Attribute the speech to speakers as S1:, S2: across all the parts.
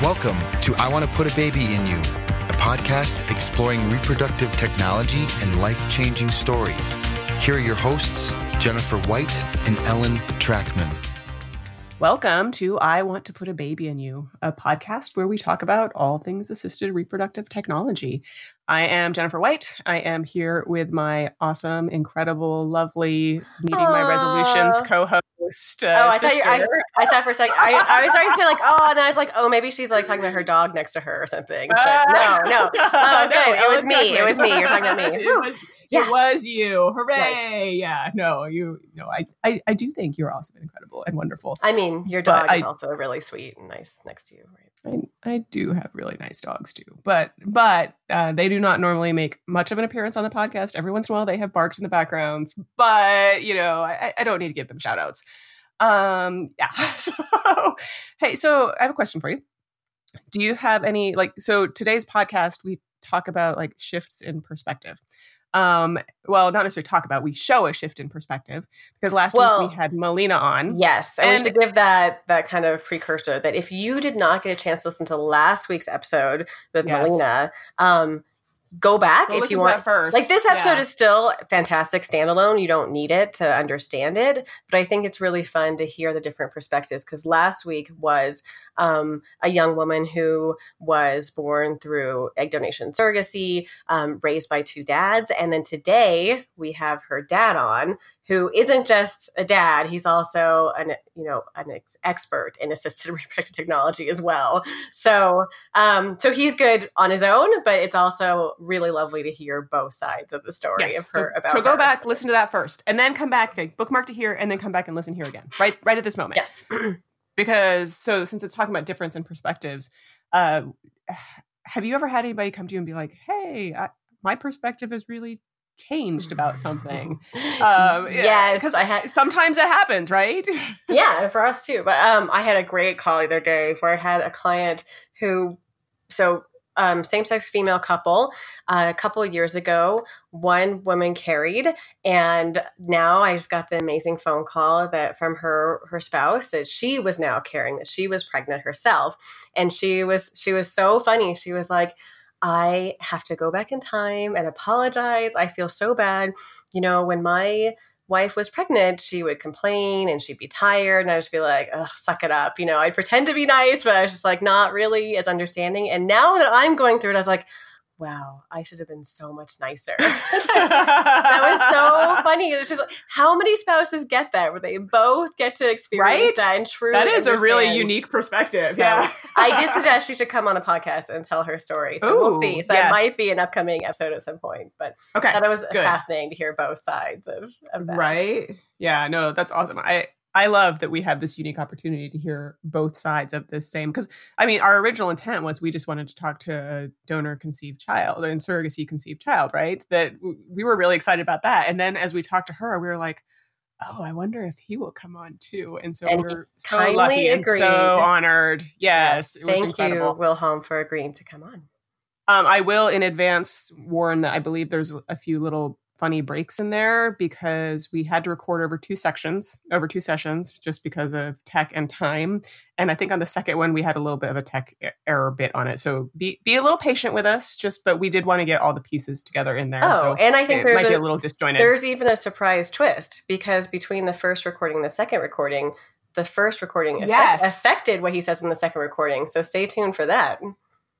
S1: Welcome to I Want to Put a Baby in You, a podcast exploring reproductive technology and life changing stories. Here are your hosts, Jennifer White and Ellen Trachman.
S2: Welcome to I Want to Put a Baby in You, a podcast where we talk about all things assisted reproductive technology. I am Jennifer White. I am here with my awesome, incredible, lovely, meeting Aww. my resolutions co host. Uh,
S3: oh, I thought, you, I, I, thought for a second, I, I was starting to say, like, oh, and then I was like, oh, maybe she's like talking about her dog next to her or something. But uh, no, no. Oh, good. No, it was me. It was me. You're talking about me.
S2: it was, yes. it was you. Hooray. Yeah. No, you, no, I, I, I do think you're awesome and incredible and wonderful.
S3: I mean, your dog but is also really sweet and nice next to you,
S2: right? I, I do have really nice dogs too, but, but uh, they do not normally make much of an appearance on the podcast. Every once in a while, they have barked in the backgrounds, but, you know, I, I don't need to give them shout outs. Um, yeah. so, hey, so I have a question for you. Do you have any, like, so today's podcast, we talk about like shifts in perspective um well not necessarily talk about we show a shift in perspective because last well, week we had melina on
S3: yes and, and we should give that that kind of precursor that if you did not get a chance to listen to last week's episode with yes. melina um go back if you want
S2: first.
S3: Like this episode yeah. is still fantastic standalone. You don't need it to understand it, but I think it's really fun to hear the different perspectives because last week was um, a young woman who was born through egg donation surrogacy, um, raised by two dads, and then today we have her dad on, who isn't just a dad; he's also an you know an ex- expert in assisted reproductive technology as well. So um, so he's good on his own, but it's also really lovely to hear both sides of the story yes. of her.
S2: So,
S3: about
S2: so go
S3: her.
S2: back, listen to that first, and then come back, okay, bookmark to here, and then come back and listen here again. Right, right at this moment.
S3: Yes.
S2: because so since it's talking about difference in perspectives, uh, have you ever had anybody come to you and be like, "Hey, I, my perspective has really changed about something.
S3: Um, yes, because
S2: I had sometimes it happens, right?
S3: yeah, for us too. But um, I had a great call the other day where I had a client who, so um, same-sex female couple uh, a couple years ago one woman carried and now i just got the amazing phone call that from her her spouse that she was now carrying that she was pregnant herself and she was she was so funny she was like I have to go back in time and apologize. I feel so bad. You know, when my wife was pregnant, she would complain and she'd be tired. And I'd just be like, suck it up. You know, I'd pretend to be nice, but I was just like, not really as understanding. And now that I'm going through it, I was like, wow, I should have been so much nicer. that was so funny. It was just like, how many spouses get that where they both get to experience right? that and truly
S2: That is
S3: understand.
S2: a really unique perspective. Yeah.
S3: I did suggest she should come on the podcast and tell her story. So Ooh, we'll see. So yes. might be an upcoming episode at some point. But okay, that was good. fascinating to hear both sides of, of that.
S2: Right. Yeah, no, that's awesome. I I love that we have this unique opportunity to hear both sides of this same because I mean our original intent was we just wanted to talk to a donor conceived child and surrogacy conceived child, right? That we were really excited about that. And then as we talked to her, we were like, oh, I wonder if he will come on too. And so and we're so lucky agreed. and so honored. Yes,
S3: it Thank was incredible. you, Will Halm, for agreeing to come on.
S2: Um, I will in advance warn that I believe there's a few little funny breaks in there because we had to record over two sections, over two sessions, just because of tech and time. And I think on the second one we had a little bit of a tech error bit on it. So be be a little patient with us, just but we did want to get all the pieces together in there.
S3: Oh,
S2: so
S3: and I think there's
S2: might
S3: a,
S2: be a little disjointed.
S3: There's even a surprise twist because between the first recording and the second recording, the first recording
S2: yes.
S3: affected what he says in the second recording. So stay tuned for that.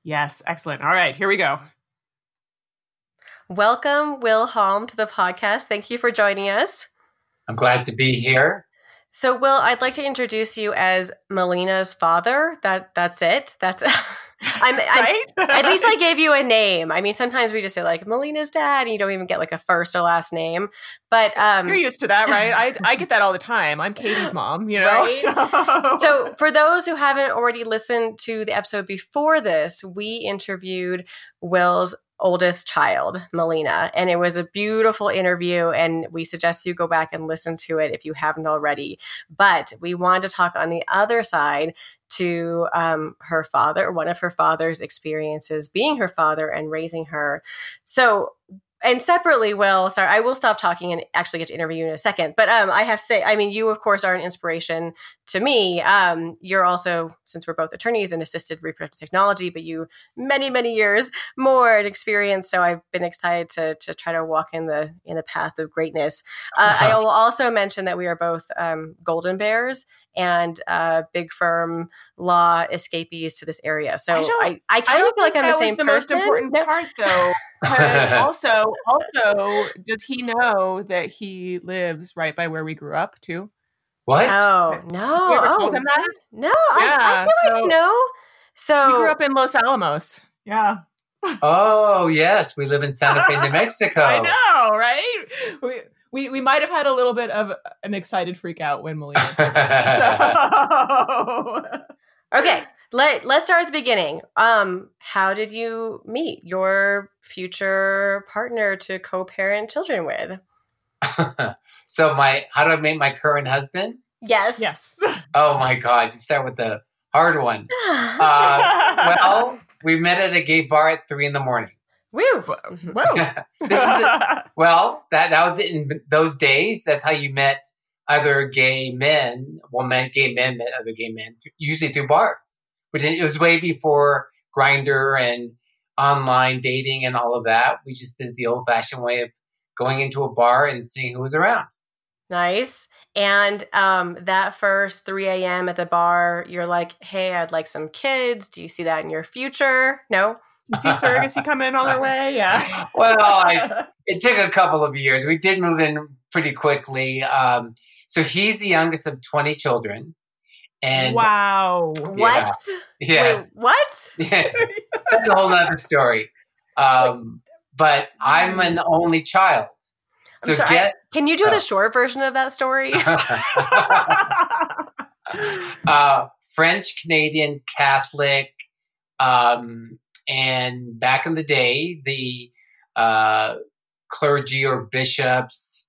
S2: Yes, excellent. All right, here we go.
S3: Welcome, Will Halm, to the podcast. Thank you for joining us.
S4: I'm glad to be here.
S3: So, Will, I'd like to introduce you as Melina's father. That that's it. That's I'm, right? I'm at least I gave you a name. I mean, sometimes we just say like Melina's dad, and you don't even get like a first or last name. But um,
S2: you're used to that, right? I I get that all the time. I'm Katie's mom, you know. Right?
S3: So. so, for those who haven't already listened to the episode before this, we interviewed Will's oldest child, Melina. And it was a beautiful interview. And we suggest you go back and listen to it if you haven't already. But we wanted to talk on the other side to um, her father, one of her father's experiences being her father and raising her. So, and separately, Will, sorry, I will stop talking and actually get to interview you in a second. But um, I have to say, I mean, you of course are an inspiration to me. Um, you're also, since we're both attorneys in assisted reproductive technology, but you many many years more in experience. So I've been excited to to try to walk in the in the path of greatness. Uh, I will also mention that we are both um, golden bears and uh, big firm law escapees to this area. So I, I, I kind of feel like I'm the same
S2: the
S3: person.
S2: most important part, though. But also, also, does he know that he lives right by where we grew up too?
S4: What?
S3: Oh no!
S2: You ever
S3: oh,
S2: told him that?
S3: what? No, I, I
S2: Yeah,
S3: feel like
S2: so-
S3: no. So
S2: We grew up in Los Alamos. Yeah,
S4: Oh, yes. We live in Santa Fe, New Mexico.
S2: I know, right? We we, we might have had a little bit of an excited freak out when Melina. so,
S3: okay. Let Let's start at the beginning. Um, how did you meet your future partner to co-parent children with?
S4: so my how do I meet my current husband?
S3: Yes.
S2: yes.
S4: Oh my god, you start with the hard one. Uh, well, we met at a gay bar at three in the morning.
S3: Woo.
S2: Whoa.
S4: This is the, well, that that was it in those days. That's how you met other gay men. Well, men, gay men met other gay men, usually through bars. But it was way before Grindr and online dating and all of that. We just did the old-fashioned way of going into a bar and seeing who was around.
S3: Nice. And um, that first 3 a.m. at the bar, you're like, hey, I'd like some kids. Do you see that in your future? No?
S2: You see surrogacy coming on their way? Yeah.
S4: Well, I, it took a couple of years. We did move in pretty quickly. Um, so he's the youngest of 20 children. And
S2: wow.
S3: What?
S4: yes,
S3: Wait, what?
S4: yes, that's a whole other story. Um, but I'm an only child. So
S3: I'm sorry,
S4: guess
S3: Can you do
S4: Oh.
S3: the short version of that story?
S4: uh, French Canadian Catholic, um, and back in the day, the uh, clergy or bishops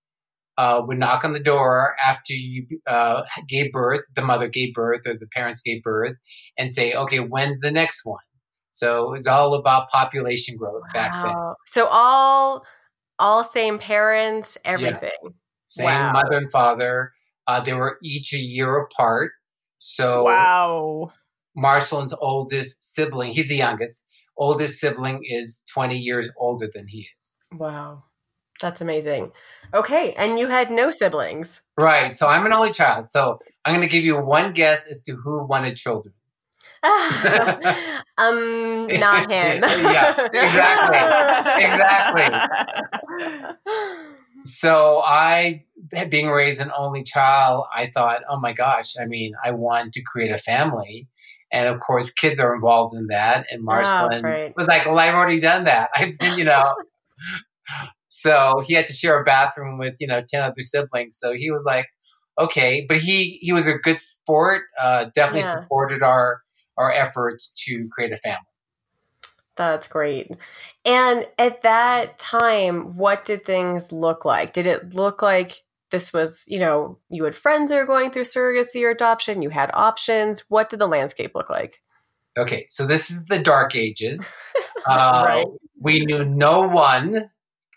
S4: uh, would knock on the door after you uh, gave birth, the mother gave birth or the parents gave birth, and say, "Okay, when's the next one?" So it was all about population growth back then.
S3: So all all same parents, everything.
S4: Same
S3: Wow.
S4: mother and father. Uh, they were each a year apart. So
S2: wow.
S4: Marcelin's oldest sibling, he's the youngest, oldest sibling is 20 years older than he is.
S3: Wow. That's amazing. Okay, and you had no siblings.
S4: Right. So I'm an only child. So I'm going to give you one guess as to who wanted children.
S3: um, not him.
S4: Yeah, exactly. Exactly. So I, being raised an only child, I thought, oh my gosh, I mean, I want to create a family. And of course, kids are involved in that. And Marcelin
S3: great.
S4: was like, well, I've already done that. I've been, you know. So he had to share a bathroom with, you know, 10 other siblings. So he was like, okay. But he, he was a good sport, uh, definitely
S3: Yeah.
S4: supported our, our efforts to create a family.
S3: That's great. And at that time, what did things look like? Did it look like this was, you know, you had friends that were going through surrogacy or adoption, you had options? What did the landscape look like?
S4: Okay, so this is the dark ages. Uh,
S3: Right.
S4: We knew no one,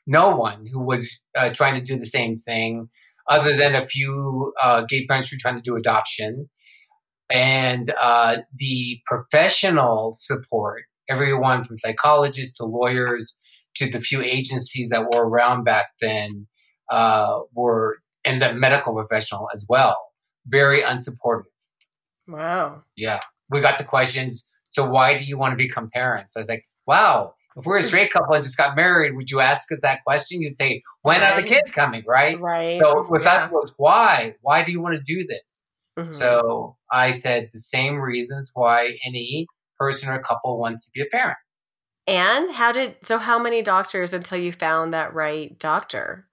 S4: no one who was uh, trying to do the same thing, other than a few uh, gay parents who were trying to do adoption, and uh, the professional support. Everyone from psychologists to lawyers to the few agencies that were around back then uh, were, and the medical professional as well, very unsupportive.
S3: Wow.
S4: Yeah. We got the questions. So why do you want to become parents? I was like, wow, if we're a straight couple and just got married, would you ask us that question? You'd say, when are the kids coming? Right.
S3: Right.
S4: So with
S2: Yeah.
S4: that was why? Why do you want to do this?
S3: Mhm.
S4: So I said the same reasons why any person or couple wants to be a parent.
S3: and how did, so how many doctors until you found that right doctor?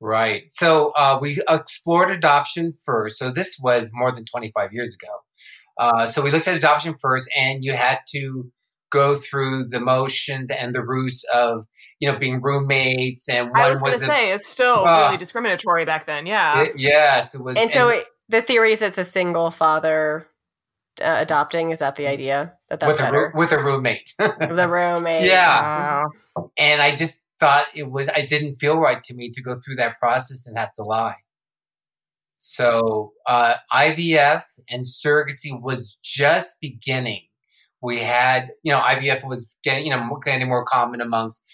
S4: Right. So uh, we explored adoption first. So this was more than 25 years ago. Uh, so we looked at adoption first, and you had to go through the motions and the ruse of, you know, being roommates. And one
S2: I was going to say it's still
S4: Ah.
S2: really discriminatory back then. Yeah.
S4: it- yes, it was.
S3: And so it, the theory is it's a single father uh, adopting. Is that the idea? That that's
S4: with a, roo-
S3: better?
S4: with a roommate.
S3: the roommate.
S4: Yeah.
S2: Wow.
S4: and I just thought it was, I didn't feel right to me to go through that process and have to lie. So uh, IVF and surrogacy was just beginning. We had, you know, IVF was getting, you know, getting more common amongst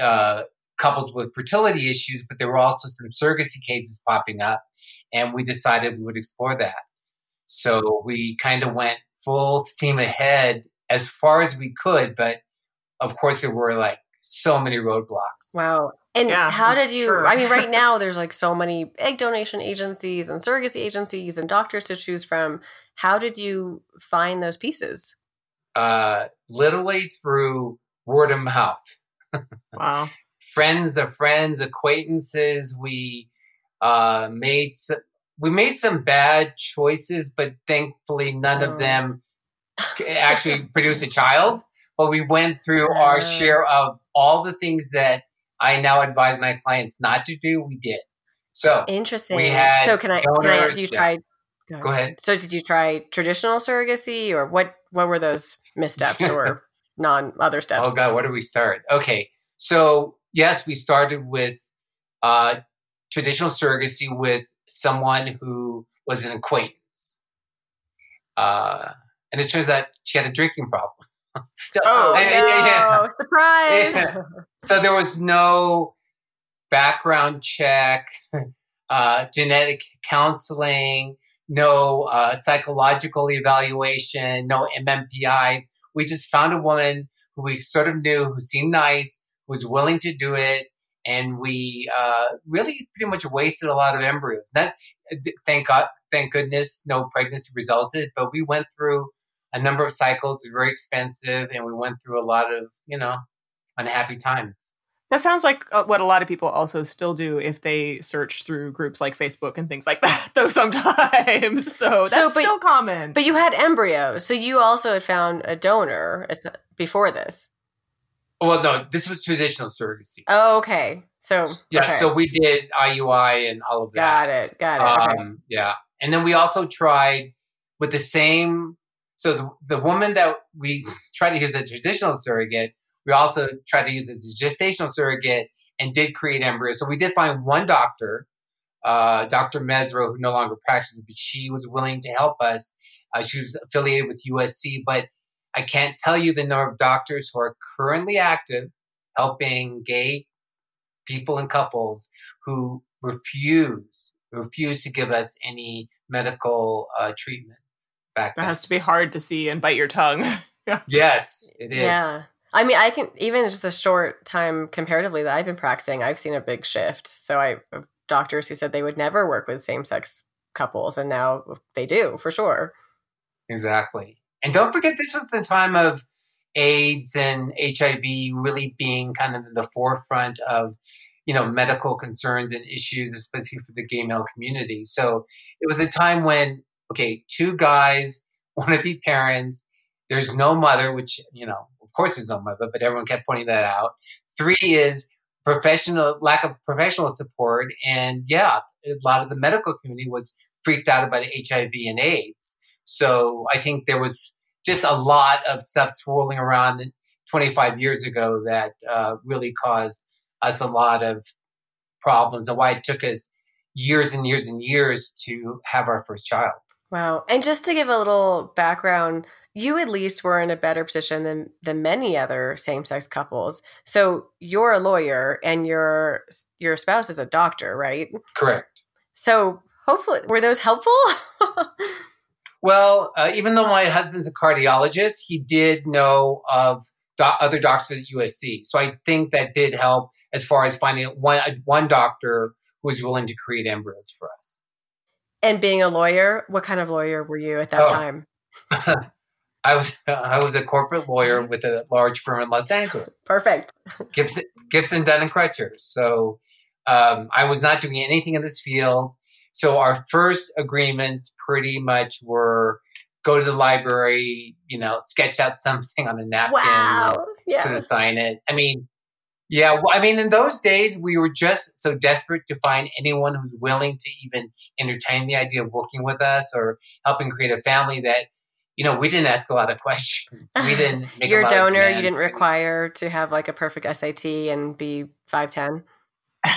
S4: uh, couples with fertility issues, but there were also some surrogacy cases popping up, and we decided we would explore that. So we kind of went full steam ahead as far as we could, but of course there were like so many roadblocks.
S3: Wow. And
S2: Yeah,
S3: how did you?
S2: sure.
S3: I mean, right now there's like so many egg donation agencies and surrogacy agencies and doctors to choose from. How did you find those pieces?
S4: Uh, literally through word of mouth.
S2: Wow.
S4: friends of friends, acquaintances. We uh, made some, we made some bad choices, but thankfully none
S3: Oh.
S4: of them actually produced a child. But we went through our share of all the things that I now advise my clients not to do. We did. So
S3: Interesting.
S4: We had
S3: so can I? Can I
S4: donors,
S3: you
S4: yeah.
S3: tried?
S4: go ahead.
S3: So did you try traditional surrogacy, or what? What were those missteps or non other steps?
S4: Oh God, where do we start? Okay, so yes, we started with uh, traditional surrogacy with someone who was an acquaintance, uh, and it turns out she had a drinking problem. So-
S2: Oh,
S4: yeah, yeah, yeah.
S3: no. Surprise!
S4: Yeah. So there was no background check, uh, genetic counseling, no uh, psychological evaluation, no MMPIs. We just found a woman who we sort of knew, who seemed nice, was willing to do it, and we uh, really pretty much wasted a lot of embryos. That thank God, thank goodness, no pregnancy resulted. But we went through a number of cycles, very expensive, and we went through a lot of you know unhappy times.
S2: That sounds like uh, what a lot of people also still do if they search through groups like Facebook and things like that, though sometimes. So that's
S3: So, but-
S2: still common.
S3: but you had embryos, so you also had found a donor before this.
S4: Well, no, this was traditional surrogacy.
S3: Oh, okay. So
S4: yeah,
S3: okay.
S4: so we did IUI and all of that.
S3: got it. Got it. okay.
S4: Um, yeah, and then we also tried with the same. So the, the woman that we tried to use as a traditional surrogate, we also tried to use as a gestational surrogate and did create embryos. So we did find one doctor, uh, Dr. Mesro, who no longer practices, but she was willing to help us. Uh, she was affiliated with USC, but I can't tell you the number of doctors who are currently active helping gay people and couples who refuse refuse to give us any medical uh, treatment back
S2: that
S4: then.
S2: has to be hard to see and bite your tongue.
S4: yes, it is.
S3: Yeah. I mean, I can even just a short time comparatively that I've been practicing, I've seen a big shift. So I have doctors who said they would never work with same sex couples, and now they do for sure.
S4: Exactly. And don't forget, this was the time of AIDS and HIV really being kind of the forefront of, you know, medical concerns and issues, especially for the gay male community. So it was a time when, okay, two guys want to be parents. There's no mother, which, you know, course there's no mother, but everyone kept pointing that out. Three is professional, lack of professional support. And yeah, a lot of the medical community was freaked out about HIV and AIDS. So I think there was just a lot of stuff swirling around 25 years ago that uh, really caused us a lot of problems and why it took us years and years and years to have our first child.
S3: Wow. And just to give a little background, you at least were in a better position than than many other same-sex couples. So you're a lawyer and your your spouse is a doctor, right?
S4: Correct.
S3: So hopefully were those helpful?
S4: Well, uh, even though my husband's a cardiologist, he did know of do- other doctors at USC. So I think that did help as far as finding one one doctor who was willing to create embryos for us.
S3: and being a lawyer, what kind of lawyer were you at that
S4: Oh.
S3: time?
S4: I was I was a corporate lawyer with a large firm in Los Angeles,
S3: Perfect.
S4: Gibson Gibson Dunn and Crutcher. So um, I was not doing anything in this field. So our first agreements pretty much were go to the library, you know, sketch out something on a napkin,
S3: Wow. Yeah.
S4: sort of sign it. I mean, yeah, well, I mean, in those days, we were just so desperate to find anyone who's willing to even entertain the idea of working with us or helping create a family that you know, we didn't ask a lot of questions. We didn't make
S3: Your
S4: a lot of
S3: donor, you didn't require to have like a perfect SAT and be 5'10.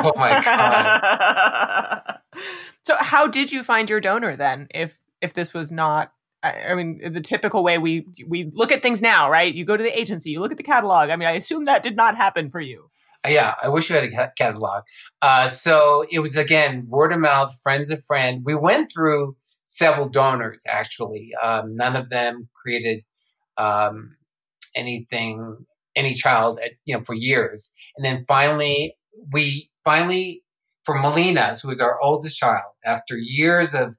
S4: Oh my god!
S2: so how did you find your donor then? If if this was not, I, I mean, the typical way we we look at things now, right? You go to the agency, you look at the catalog. I mean, I assume that did not happen for you.
S4: Yeah, I wish we had a catalog. Uh, so it was again word of mouth, friends of friend. We went through several donors actually. Um, none of them created um, anything, any child, at, you know, for years. And then finally, we finally for Melina, who is our oldest child, after years of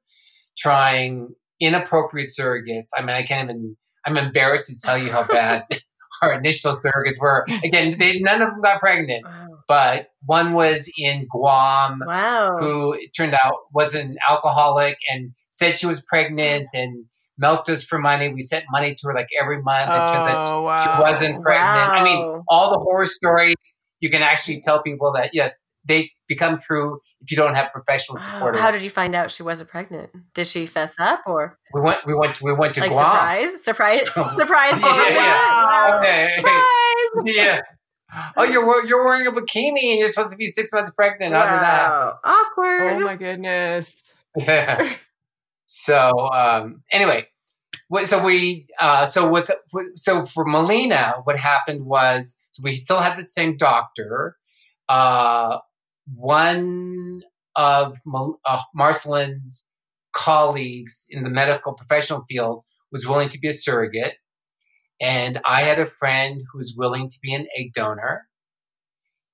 S4: trying inappropriate surrogates. I mean, I can't even. I'm embarrassed to tell you how bad our initial surrogates were. Again, they none of them got pregnant but one was in Guam
S3: Wow.
S4: who it turned out was an alcoholic and said she was pregnant and milked us for money. We sent money to her like every month. It turned out
S2: Oh,
S4: she wasn't pregnant. I mean, all the horror stories you can actually tell people that yes, they become true if you don't have professional support.
S3: How did you find out she wasn't pregnant? Did she fess up or
S4: we went we went to, we went to
S3: like
S4: Guam.
S3: surprise? Surprise? surprise!
S4: Yeah,
S3: Oh,
S4: yeah.
S3: wow.
S4: Okay.
S2: Surprise!
S4: Yeah. Oh, you're you're wearing a bikini and you're supposed to be six months pregnant. How did that happen?
S3: Awkward.
S2: Oh my goodness.
S4: Yeah. so um, anyway, so we uh, so with so for Melina, what happened was so we still had the same doctor. Uh, one of Mel- uh, Marcelin's colleagues in the medical professional field was willing to be a surrogate, and I had a friend who was willing to be an egg donor,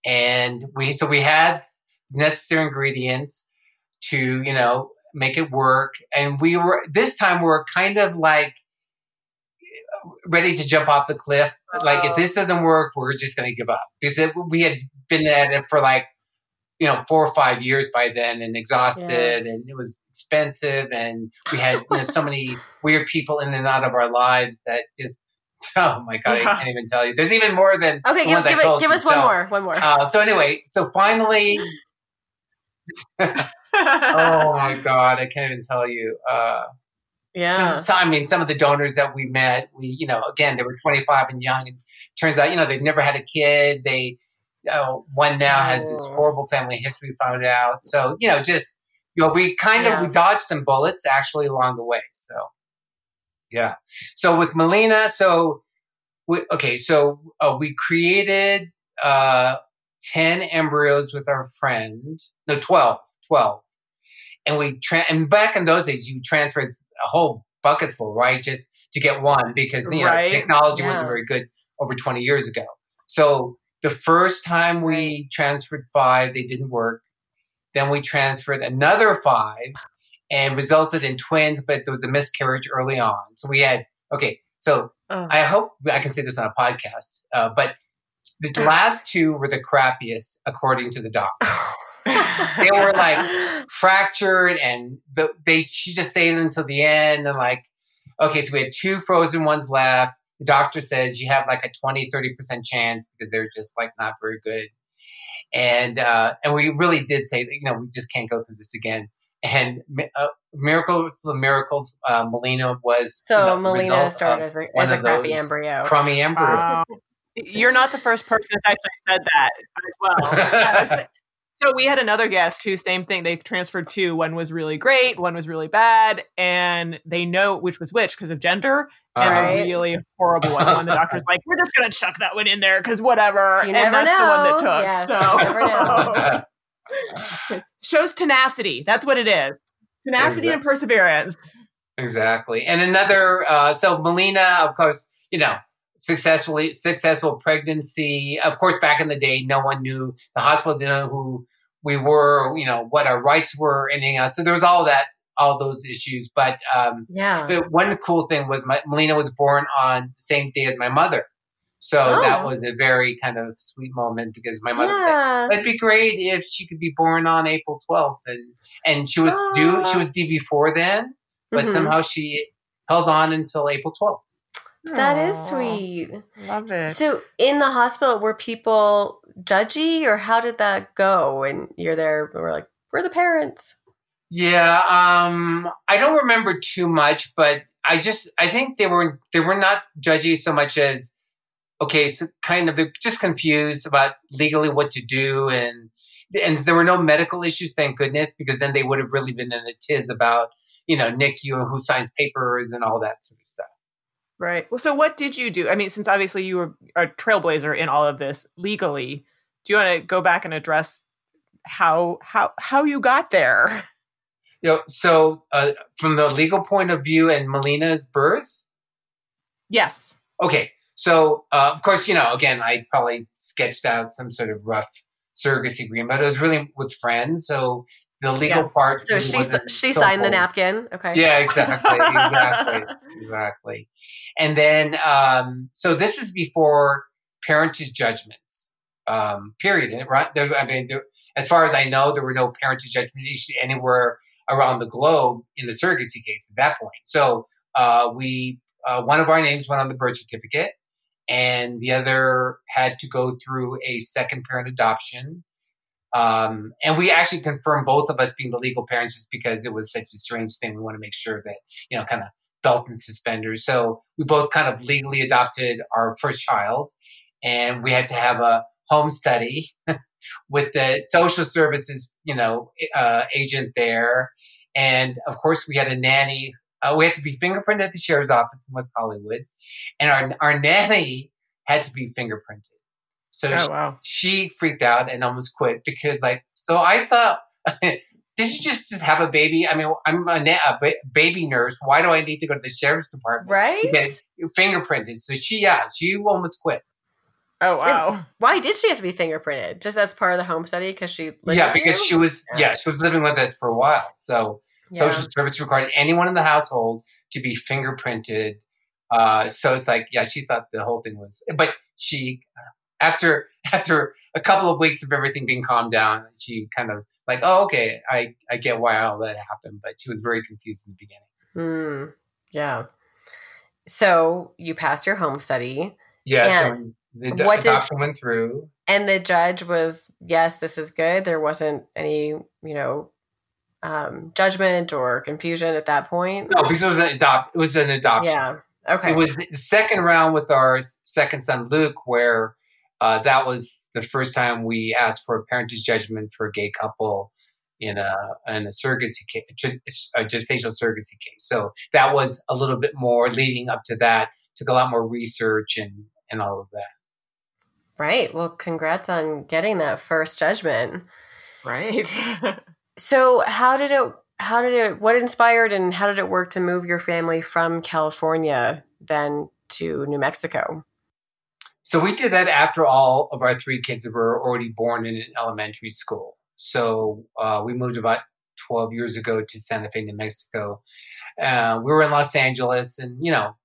S4: and we so we had necessary ingredients to you know make it work. And we were this time we were kind of like ready to jump off the cliff. Like if oh. this doesn't work we're just going to give up. Because it, we had been at it for like you know four or five years by then and exhausted and it was expensive and we had you know, so many weird people in and out of our lives that just oh my god i can't even tell you there's even more than
S3: Okay, give, give, it, give
S4: you.
S3: us one
S4: So,
S3: more. One more.
S4: uh, so anyway so finally oh my god, I can't even tell you. Uh,
S3: yeah.
S4: so- I mean, some of the donors that we met, we you know, again, they were 25 and young, and turns out, you know, they've never had a kid. They uh, one now has this
S3: Oh.
S4: horrible family history. Found out, so you know, just you know, we kind of we dodged some bullets actually along the way. So yeah. So with Melina, so we, okay, so uh, we created uh, 10 embryos with our friend. No, 12, 12. And we, tra- and back in those days, you transfer a whole bucket full, right? Just to get one because, you know,
S2: Right.
S4: technology
S3: Yeah.
S4: wasn't very good over 20 years ago. So the first time we transferred five, they didn't work. Then we transferred another five and resulted in twins, but there was a miscarriage early on. So we had, okay, so
S3: Oh.
S4: I hope I can say this on a podcast, uh, but the last two were the crappiest, according to the doctor. They were like fractured, and the, they she just stayed until the end. And like, okay, so we had two frozen ones left. The doctor says you have like a 20, 30% chance because they're just like not very good. And uh, and we really did say that, you know, we just can't go through this again. And uh, miracles, the miracles, uh, Melina was
S3: so
S4: you know,
S3: Melina started as a, as a crappy embryo.
S4: crummy embryo.
S2: Wow. You're not the first person that's actually said that as well. Yes. So we had another guest who, same thing. They transferred two. One was really great, one was really bad, and they know which was which because of gender. And
S4: Uh-huh.
S2: a really horrible one. The one the doctor's like, "We're just gonna chuck that one in there because whatever."
S3: So you
S2: and
S3: never
S2: that's the one that
S3: know.
S2: took.
S3: Yeah,
S2: so
S3: you never know.
S2: shows tenacity. That's what it is. Tenacity and perseverance.
S4: Exactly. And another, uh, so Melina, of course, you know, successfully successful pregnancy. Of course, back in the day, no one knew the hospital didn't know who we were, you know, what our rights were, anything else. So there was all that, all those issues. But um,
S3: Yeah.
S4: but one cool thing was my Melina was born on the same day as my mother. So that
S3: Oh.
S4: was a very kind of sweet moment because my mother said, It'd be great if she could be born on April 12th. And, and she was due, she was due before then, but
S3: Mhm.
S4: somehow she held on until April 12th.
S3: That is
S2: Aw,
S3: sweet.
S2: Love it.
S3: So in the hospital, were people judgy or how did that go? And you're there, we're like, we're the parents.
S4: Yeah, um, I don't remember too much, but I just I think they were they were not judgy so much as okay, so kind of just confused about legally what to do and and there were no medical issues, thank goodness, because then they would have really been in a tiz about you know NICU and who signs papers and all that sort of stuff.
S2: Right. Well, so what did you do? I mean, since obviously you were a trailblazer in all of this legally, do you want to go back and address how how how you got there?
S4: You know, so uh, from the legal point of view and Melina's birth.
S2: Yes.
S4: Okay. So uh, of course, you know, again, I probably sketched out some sort of rough surrogacy agreement, but it was really with friends. So the legal yeah. part.
S3: So she she so signed the napkin. Okay.
S4: Yeah, exactly, exactly, exactly. And then, um, so this is before parentage judgments. Um, period. Right? There, I mean, there, as far as I know, there were no parentage judgment issued anywhere around the globe in the surrogacy case at that point. So uh, we, uh, one of our names went on the birth certificate, and the other had to go through a second parent adoption. Um, and we actually confirmed both of us being the legal parents just because it was such a strange thing. We want to make sure that, you know, kind of belt and suspenders. So we both kind of legally adopted our first child and we had to have a home study with the social services, you know, uh, agent there. And of course, we had a nanny. Uh, we had to be fingerprinted at the sheriff's office in West Hollywood, and our our nanny had to be fingerprinted. So oh, she, wow. she freaked out and almost quit because, like, so I thought. did you just, just have a baby? I mean, I'm a, na- a ba- baby nurse. Why do I need to go to the sheriff's department?
S3: Right. To get
S4: fingerprinted. So she, yeah, she almost quit.
S2: Oh wow! And
S3: why did she have to be fingerprinted? Just as part of the home study because she
S4: yeah because you? she was yeah. yeah. she was living with us for a while. So yeah. social service required anyone in the household to be fingerprinted. Uh, so it's like yeah, she thought the whole thing was, but she after after a couple of weeks of everything being calmed down, she kind of like oh okay, I I get why all that happened, but she was very confused in the
S3: beginning. Hmm. Yeah. So you passed your home study.
S4: Yeah. So the what adoption did, went through.
S3: And the judge was, yes, this is good. There wasn't any, you know, um, judgment or confusion at that point.
S4: No, because it was an adopt. It was an adoption.
S3: Yeah. Okay.
S4: It was the second round with our second son Luke, where uh, that was the first time we asked for a parentage judgment for a gay couple in a in a surrogacy case, a gestational surrogacy case. So that was a little bit more leading up to that. Took a lot more research and and all of that.
S3: Right. Well, congrats on getting that first judgment.
S2: Right.
S3: so, how did it how did it what inspired and how did it work to move your family from California then to New Mexico?
S4: So, we did that after all of our three kids were already born in an elementary school. So, uh, we moved about 12 years ago to Santa Fe, New Mexico. Uh, we were in Los Angeles and, you know,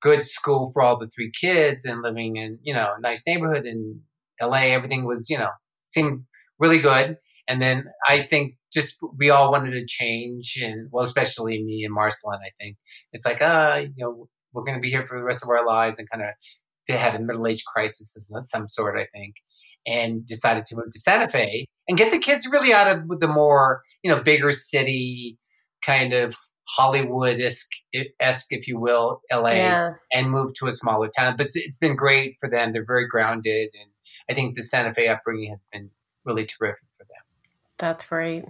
S4: good school for all the three kids and living in, you know, a nice neighborhood in LA. Everything was, you know, seemed really good. And then I think just we all wanted to change and well, especially me and Marcelin, I think it's like, uh, you know, we're going to be here for the rest of our lives and kind of they had a middle age crisis of some sort, I think, and decided to move to Santa Fe and get the kids really out of the more, you know, bigger city kind of Hollywood esque, if you will, LA, yeah. and move to a smaller town. But it's been great for them. They're very grounded, and I think the Santa Fe upbringing has been really terrific for them.
S3: That's great.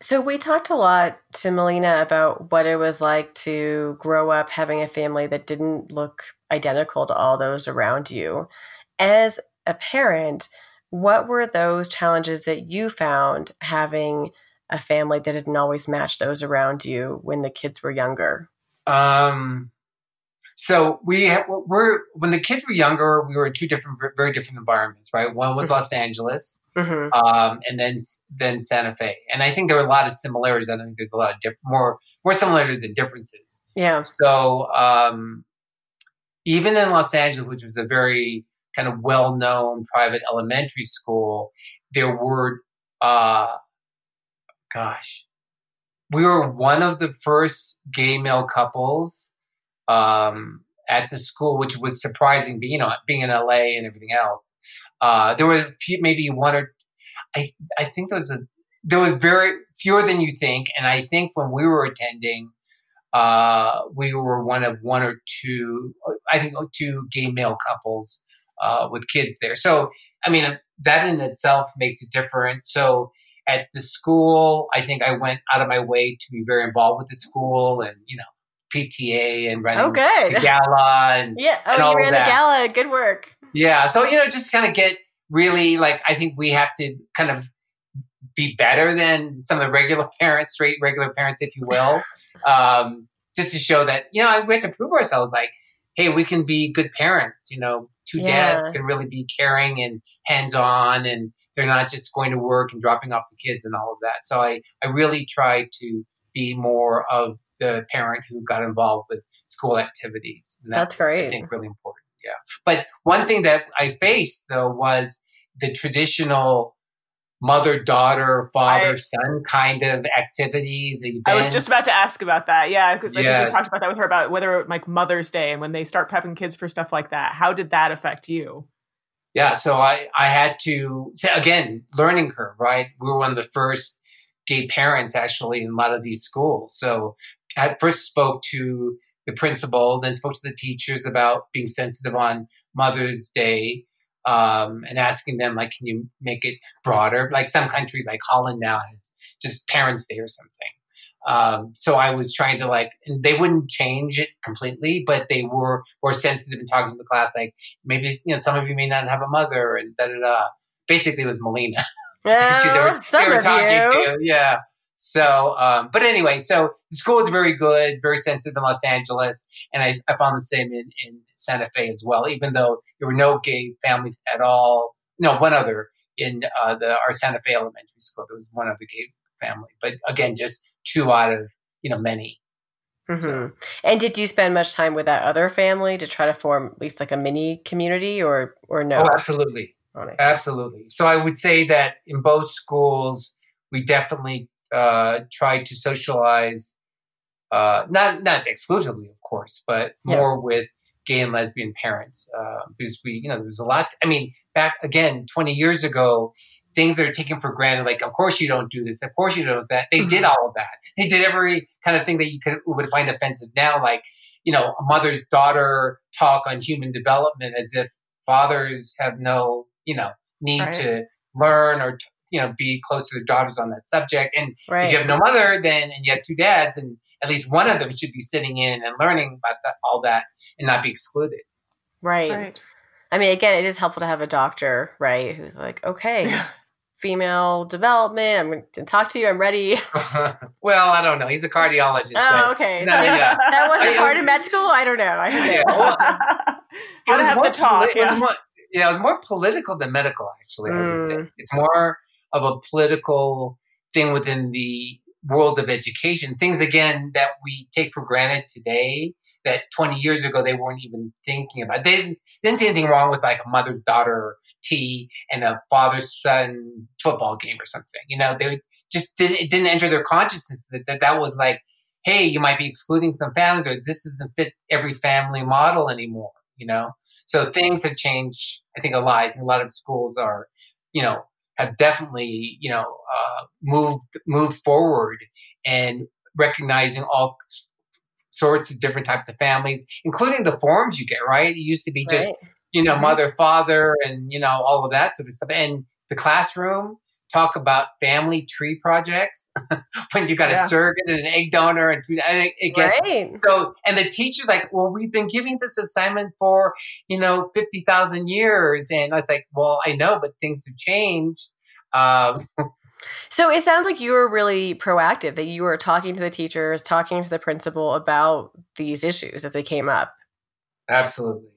S3: So we talked a lot to Melina about what it was like to grow up having a family that didn't look identical to all those around you. As a parent, what were those challenges that you found having a family that didn't always match those around you when the kids were younger?
S4: Um, so we were when the kids were younger, we were in two different, very different environments, right? One was mm-hmm. Los Angeles, mm-hmm. um, and then then Santa Fe. And I think there were a lot of similarities. I think there's a lot of diff- more more similarities than differences.
S3: Yeah.
S4: So um, even in Los Angeles, which was a very kind of well known private elementary school, there were uh, gosh, we were one of the first gay male couples um, at the school, which was surprising, you know, being in LA and everything else. Uh, there were a few, maybe one or I, I think there was a, there was very fewer than you think. And I think when we were attending, uh, we were one of one or two, I think, two gay male couples uh, with kids there. So, I mean, that in itself makes it different. So, at the school, I think I went out of my way to be very involved with the school and, you know, PTA and running
S3: oh, good.
S4: the gala and
S3: yeah, oh,
S4: and
S3: you ran the gala. Good work.
S4: Yeah, so you know, just kind of get really like I think we have to kind of be better than some of the regular parents, straight regular parents, if you will, um, just to show that you know we have to prove ourselves. Like, hey, we can be good parents. You know, two
S3: Yeah.
S4: dads can really be caring and hands on, and they're not just going to work and dropping off the kids and all of that. So I I really try to be more of the parent who got involved with school activities. And
S3: That's
S4: was,
S3: great.
S4: I think really important. Yeah. But one thing that I faced though was the traditional mother daughter father son kind of activities.
S2: I was just about to ask about that. Yeah, because I think
S4: Yes.
S2: we talked about that with her about whether like Mother's Day and when they start prepping kids for stuff like that. How did that affect you?
S4: yeah so i i had to so again learning curve right we were one of the first gay parents actually in a lot of these schools so i first spoke to the principal then spoke to the teachers about being sensitive on mother's day um, and asking them like can you make it broader like some countries like holland now has just parents day or something um, so I was trying to like, and they wouldn't change it completely, but they were more sensitive in talking to the class. Like maybe you know some of you may not have a mother, and da da da. Basically, it was Melina
S3: Oh,
S4: they were,
S3: some
S4: they were
S3: of
S4: talking
S3: you.
S4: to. Yeah. So, um, but anyway, so the school is very good, very sensitive in Los Angeles, and I, I found the same in, in Santa Fe as well. Even though there were no gay families at all, no one other in uh, the our Santa Fe elementary school. There was one other gay family, but again, just two out of you know many.
S3: Mhm. And did you spend much time with that other family to try to form at least like a mini community, or or no?
S4: Oh, absolutely.
S3: Oh, nice.
S4: Absolutely. So I would say that in both schools, we definitely uh, tried to socialize, uh, not not exclusively, of course, but
S3: Yeah.
S4: more with gay and lesbian parents uh, because we, you know, there was a lot. I mean, back again, twenty years ago, things that are taken for granted, like of course you don't do this, of course you don't do that. They did all of that. They did every kind of thing that you could would find offensive now, like you know, a mother's daughter talk on human development as if fathers have no, you know, need
S2: Right.
S4: to learn or you know be close to their daughters on that subject. And if you have no mother, then and you have two dads, and at least one of them should be sitting in and learning about that, all that and not be excluded.
S3: right. I mean, again, it is helpful to have a doctor, right? Who's like, okay, female development. I'm going to talk to you. I'm ready.
S4: well, I don't know. He's a cardiologist.
S3: Oh,
S4: so
S3: okay.
S4: No, yeah.
S3: That wasn't
S4: I-
S3: part of med school. I don't know. I don't know.
S4: Yeah, well, it
S2: to
S4: was
S2: have
S4: more
S2: the talk.
S4: poli- it was
S2: yeah.
S4: more, yeah, it was more political than medical. Actually, I would say
S3: Mm.
S4: it's more of a political thing within the world of education. Things again that we take for granted today that 20 years ago they weren't even thinking about. They didn't, didn't see anything wrong with like a mother's daughter tea and a father's son football game or something. You know, they just didn't it didn't enter their consciousness that that, that was like, hey, you might be excluding some families or this doesn't fit every family model anymore. You know, so things have changed. I think a lot. I think a lot of schools are, you know, have definitely you know uh, moved moved forward and recognizing all sorts of different types of families, including the forms you get. Right? It used to be just
S3: Right.
S4: you know
S2: Mhm.
S4: mother, father, and you know all of that sort of stuff. And the classroom talk about family tree projects when you got
S2: Yeah.
S4: a surrogate and an egg donor, and I think it gets
S3: Right.
S4: so, and the teacher's like, well, we've been giving this assignment for, you know, 50,000 years. And I was like, well, I know, but things have changed. Um,
S3: So it sounds like you were really proactive, that you were talking to the teachers, talking to the principal about these issues as they came up.
S4: absolutely.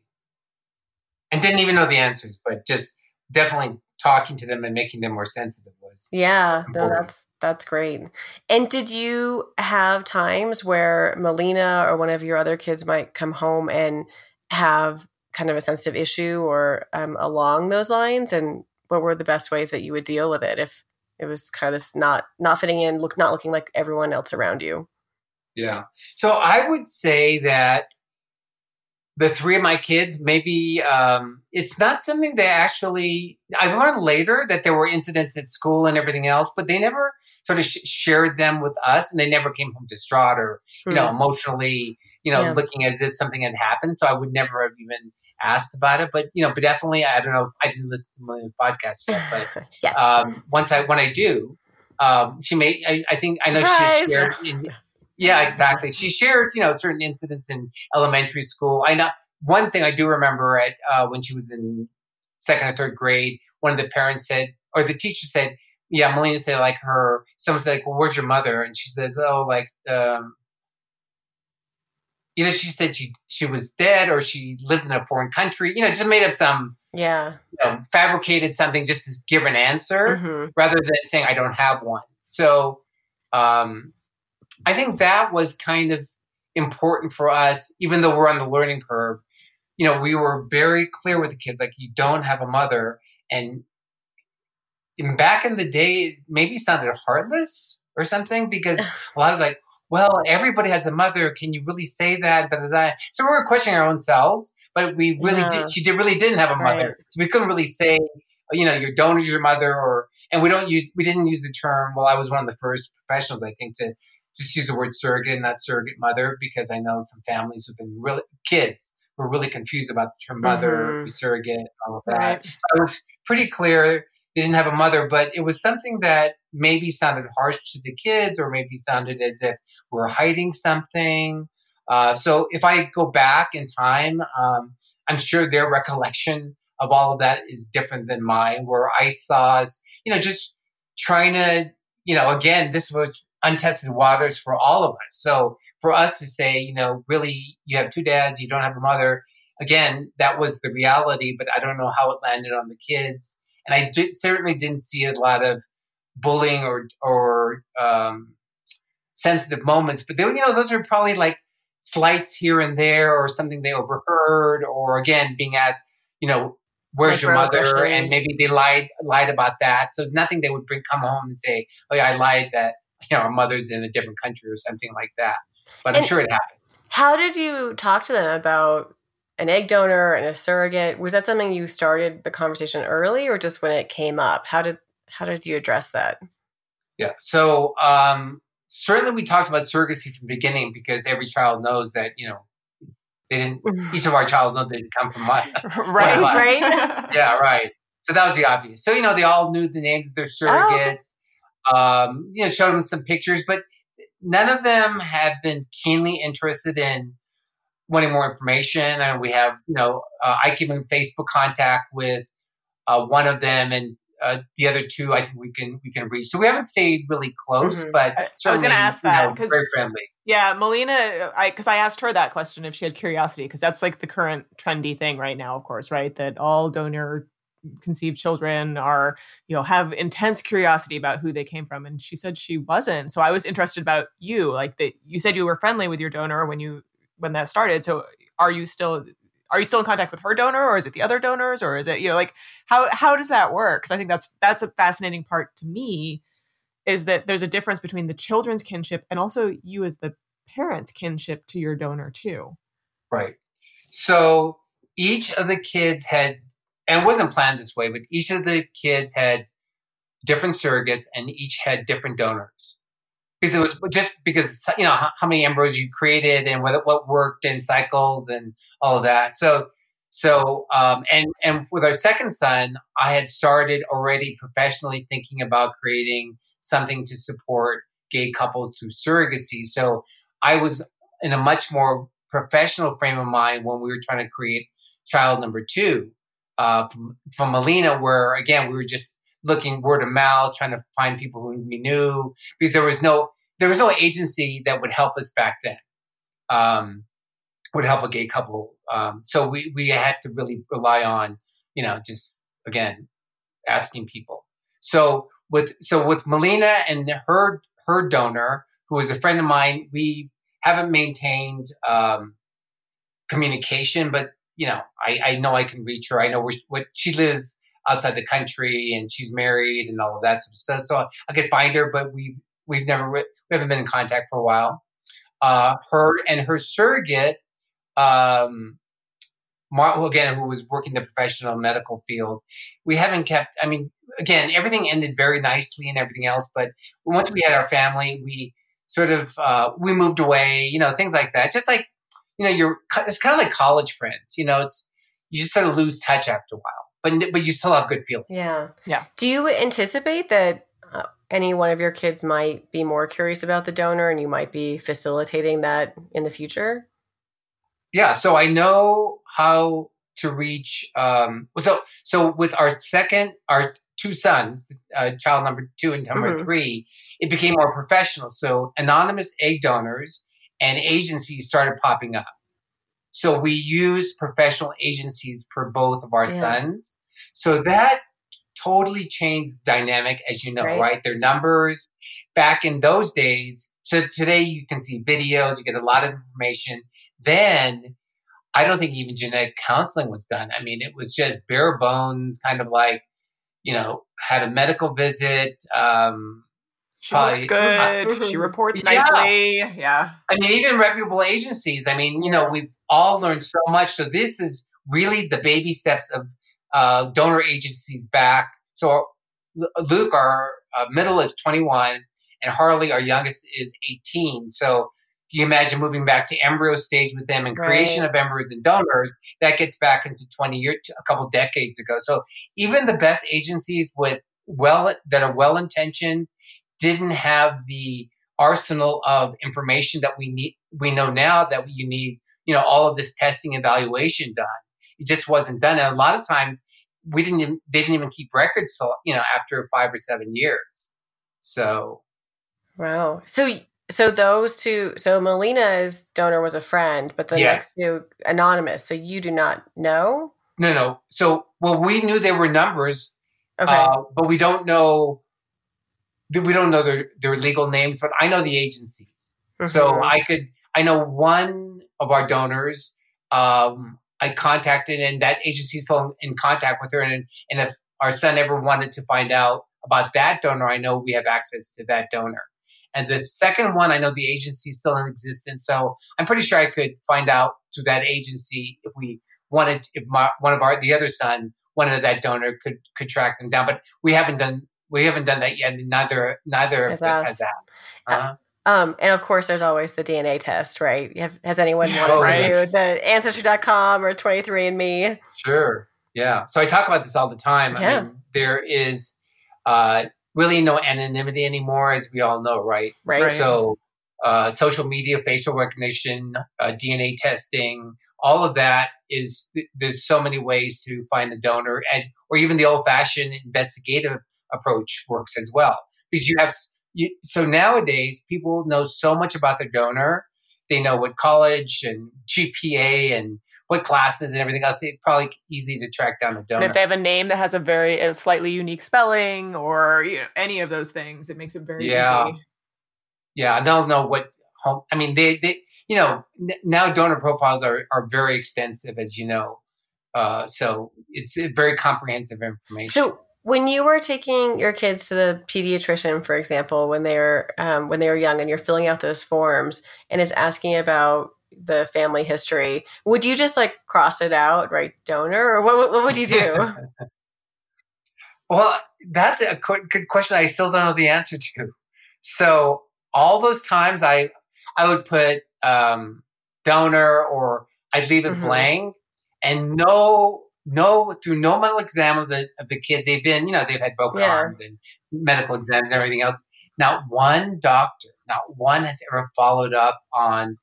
S4: And didn't even know the answers, but just definitely talking to them and making them more sensitive was.
S3: Yeah, no, that's that's great. And did you have times where Melina or one of your other kids might come home and have kind of a sensitive issue or um, along those lines? And what were the best ways that you would deal with it if it was kind of this not not fitting in, look not looking like everyone else around you?
S4: Yeah. So I would say that the three of my kids, maybe um, it's not something they actually. I've learned later that there were incidents at school and everything else, but they never sort of sh- shared them with us, and they never came home distraught or you know
S3: Hmm.
S4: emotionally, you know,
S3: Yeah.
S4: looking as if something had happened. So I would never have even asked about it. But you know, but definitely, I don't know. if I didn't listen to Melina's podcast yet, but
S3: yes.
S4: um, once I when I do, um, she may. I, I think I know
S3: Surprise!
S4: she shared. In, yeah, exactly. She shared, you know, certain incidents in elementary school. I know one thing I do remember at uh, when she was in second or third grade. One of the parents said, or the teacher said, "Yeah, Melina said like her." Someone said, like, "Well, where's your mother?" And she says, "Oh, like." Um, Either she said she she was dead, or she lived in a foreign country. You know, just made up some
S3: yeah.
S4: you know, fabricated something just to give an answer
S3: Mhm.
S4: rather than saying I don't have one. So um, I think that was kind of important for us, even though we're on the learning curve. You know, we were very clear with the kids, like you don't have a mother, and in back in the day, it maybe sounded heartless or something because a lot of like, well, everybody has a mother. Can you really say that? Da, da, da. So we were questioning our own selves, but we really
S3: Yeah.
S4: did. She did really didn't have a mother,
S3: Right.
S4: so we couldn't really say, you know, your donor's your mother, or and we don't use we didn't use the term. Well, I was one of the first professionals, I think, to just use the word surrogate, not surrogate mother, because I know some families who've been really kids were really confused about the term mother,
S3: Mhm.
S4: surrogate, all of that.
S2: Right.
S4: So I was pretty clear they didn't have a mother, but it was something that maybe sounded harsh to the kids, or maybe sounded as if we're hiding something. Uh, so if I go back in time, um, I'm sure their recollection of all of that is different than mine, where I saw you know, just trying to, you know, again, this was untested waters for all of us. So for us to say, you know, really, you have two dads, you don't have a mother, again, that was the reality, but I don't know how it landed on the kids. And I did, certainly didn't see a lot of bullying or, or, um, sensitive moments, but they, you know, those are probably like slights here and there or something they overheard or again, being asked, you know, where's your mother? And maybe they lied, lied about that. So it's nothing they would bring, come home and say, oh yeah, I lied that, you know, our mother's in a different country or something like that. But I'm sure it happened.
S3: How did you talk to them about an egg donor and a surrogate? Was that something you started the conversation early, or just when it came up? How did how did you address that?
S4: Yeah. So um, certainly we talked about surrogacy from the beginning because every child knows that you know they didn't. Each of our childs know they didn't come from my
S2: right.
S3: Right.
S4: yeah, right. So that was the obvious. So you know they all knew the names of their surrogates. Um, you know, showed them some pictures, but none of them had been keenly interested in wanting more information. And we have, you know, uh, I keep in Facebook contact with uh, one of them, and uh, the other two I think we can we can reach. So we haven't stayed really close,
S3: Mhm.
S4: but
S2: I- I was gonna ask
S4: you
S2: that,
S4: know,
S2: 'cause-
S4: very friendly.
S2: Yeah, Melina, I because I asked her that question if she had curiosity because that's like the current trendy thing right now, of course, right? That all donor conceived children are, you know, have intense curiosity about who they came from, and she said she wasn't. So I was interested about you, like that. You said you were friendly with your donor when you when that started. So are you still? Are you still in contact with her donor, or is it the other donors, or is it you know like how how does that work? Because I think that's that's a fascinating part to me is that there's a difference between the children's kinship and also you as the parents' kinship to your donor too.
S4: Right. So each of the kids had, and it wasn't planned this way, but each of the kids had different surrogates and each had different donors. Because it was just because, you know, how, how many embryos you created and what, what worked in cycles and all of that. So, so, um, and, and with our second son, I had started already professionally thinking about creating something to support gay couples through surrogacy. So I was in a much more professional frame of mind when we were trying to create child number two uh, from, from Melina, where again we were just looking word of mouth, trying to find people who we knew because there was no there was no agency that would help us back then. Um, would help a gay couple. Um, so we we had to really rely on you know just again asking people. So with so with Melina and her her donor, who is a friend of mine, we haven't maintained um, communication, but you know, I, I know I can reach her. I know where she, what she lives outside the country, and she's married and all of that. So, so I could find her, but we've we've never we haven't been in contact for a while. Uh, her and her surrogate, um, Mar- who again, who was working the professional medical field, we haven't kept. I mean, again, everything ended very nicely and everything else. But once we had our family, we sort of uh, we moved away, you know, things like that. Just like you know, you're it's kind of like college friends. You know, it's you just sort of lose touch after a while, but but you still have good feelings.
S3: Yeah,
S2: Yeah.
S3: Do you anticipate that any one of your kids might be more curious about the donor, and you might be facilitating that in the future?
S4: Yeah, so I know how to reach. Um, so so with our second, our two sons, uh, child number two and number
S3: Mhm.
S4: three, it became more professional. So anonymous egg donors and agencies started popping up. So we use professional agencies for both of our
S3: Yeah.
S4: sons. So that totally changed dynamic, as you know,
S3: Right.
S4: right? Their numbers back in those days. So today you can see videos, you get a lot of information. Then I don't think even genetic counseling was done. I mean, it was just bare bones, kind of like, you know, had a medical visit. Um,
S2: She looks
S4: Hi.
S2: good. She reports
S4: Yeah.
S2: nicely. Yeah.
S4: I mean, even reputable agencies. I mean, you know, we've all learned so much. So this is really the baby steps of uh, donor agencies back. So Luke, our uh, middle is 21, and Harley, our youngest, is 18. So you imagine moving back to embryo stage with them and creation
S3: Right.
S4: of embryos and donors. That gets back into 20 years, a couple decades ago. So even the best agencies with well that are well intentioned didn't have the arsenal of information that we need we know now that you need you know all of this testing evaluation done it just wasn't done and a lot of times we didn't even, they didn't even keep records till you know after five or seven years so
S3: Wow. So so those two. So Melina's donor was a friend, but the
S4: Yes.
S3: next two anonymous. So you do not know.
S4: no no so well we knew there were numbers
S3: Okay.
S4: uh, but we don't know we don't know their, their legal names but i know the agencies So
S3: Mhm.
S4: I could, I know one of our donors, um, I contacted and that agency is still in contact with her. And, and if our son ever wanted to find out about that donor, I know we have access to that donor. And the second one, I know the agency is still in existence. So I'm pretty sure I could find out through that agency if we wanted, if my, one of our, the other son, one of that donor could, could track them down. But we haven't done, we haven't done that yet. Neither, neither of us has that. Uh-huh.
S3: Um, and of course, there's always the DNA test, right? Have- Has anyone wanted
S2: right.
S3: to do the Ancestry.com or 23andMe?
S4: Sure. Yeah. So I talk about this all the time.
S3: Yeah.
S4: I mean, there is uh, really no anonymity anymore, as we all know, right?
S3: Right.
S4: So uh, social media, facial recognition, uh, DNA testing, all of that is there's so many ways to find a donor, and or even the old-fashioned investigative approach works as well because you have you, so nowadays people know so much about their donor. They know what college and GPA and what classes and everything else. It's probably easy to track down a
S2: And
S4: donor.
S2: if they have a name that has a very a slightly unique spelling or you know, any of those things, it makes it very
S4: Yeah.
S2: easy.
S4: Yeah, and they'll know what home. I mean, they, they you know, n- now donor profiles are, are very extensive, as you know. Uh, so it's very comprehensive information.
S3: So when you were taking your kids to the pediatrician, for example, when they were um, when they were young, and you're filling out those forms, and it's asking about the family history, would you just like cross it out, right, donor, or what? What would you do?
S4: well, that's a qu- good question. I still don't know the answer to. So all those times, I I would put um, donor or I'd leave it
S3: Mhm.
S4: blank, and no no through no medical exam of the of the kids. They've been you know they've had broken
S3: Yeah.
S4: arms and medical exams and everything else. Not one doctor, not one has ever followed up on.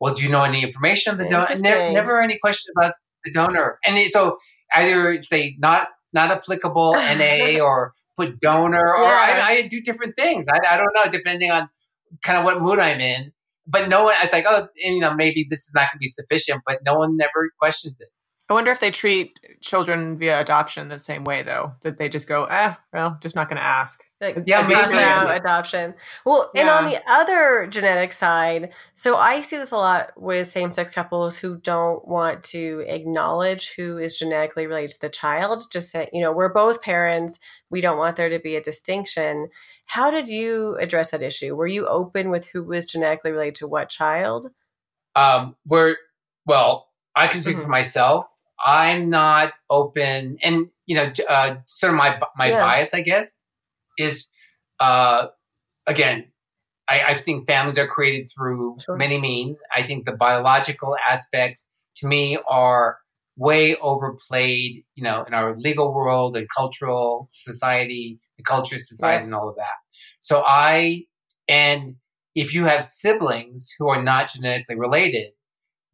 S4: Well, do you know any information on the donor? Never, never any question about the donor. And so either say not not applicable NA or put donor or
S3: Yeah.
S4: I, I do different things. I, I don't know depending on kind of what mood I'm in. But no one, it's like, oh, and, you know, maybe this is not going to be sufficient, but no one never questions it.
S2: I wonder if they treat children via adoption the same way, though, that they just go, eh, well, just not going to ask.
S3: Like,
S4: Yeah, maybe.
S3: it out, adoption. Well, and on the other genetic side, so I see this a lot with same sex couples who don't want to acknowledge who is genetically related to the child. Just say, you know, we're both parents. We don't want there to be a distinction. How did you address that issue? Were you open with who was genetically related to what child?
S4: Um, we're, well, I can speak
S3: Mhm.
S4: for myself. I'm not open, and you know, uh, sort of my my
S3: Yeah.
S4: bias, I guess, is uh, again, I, I think families are created through
S3: Sure.
S4: many means. I think the biological aspects, to me, are way overplayed. You know, in our legal world and cultural society, the culture society,
S3: Yeah.
S4: and all of that. So I and if you have siblings who are not genetically related,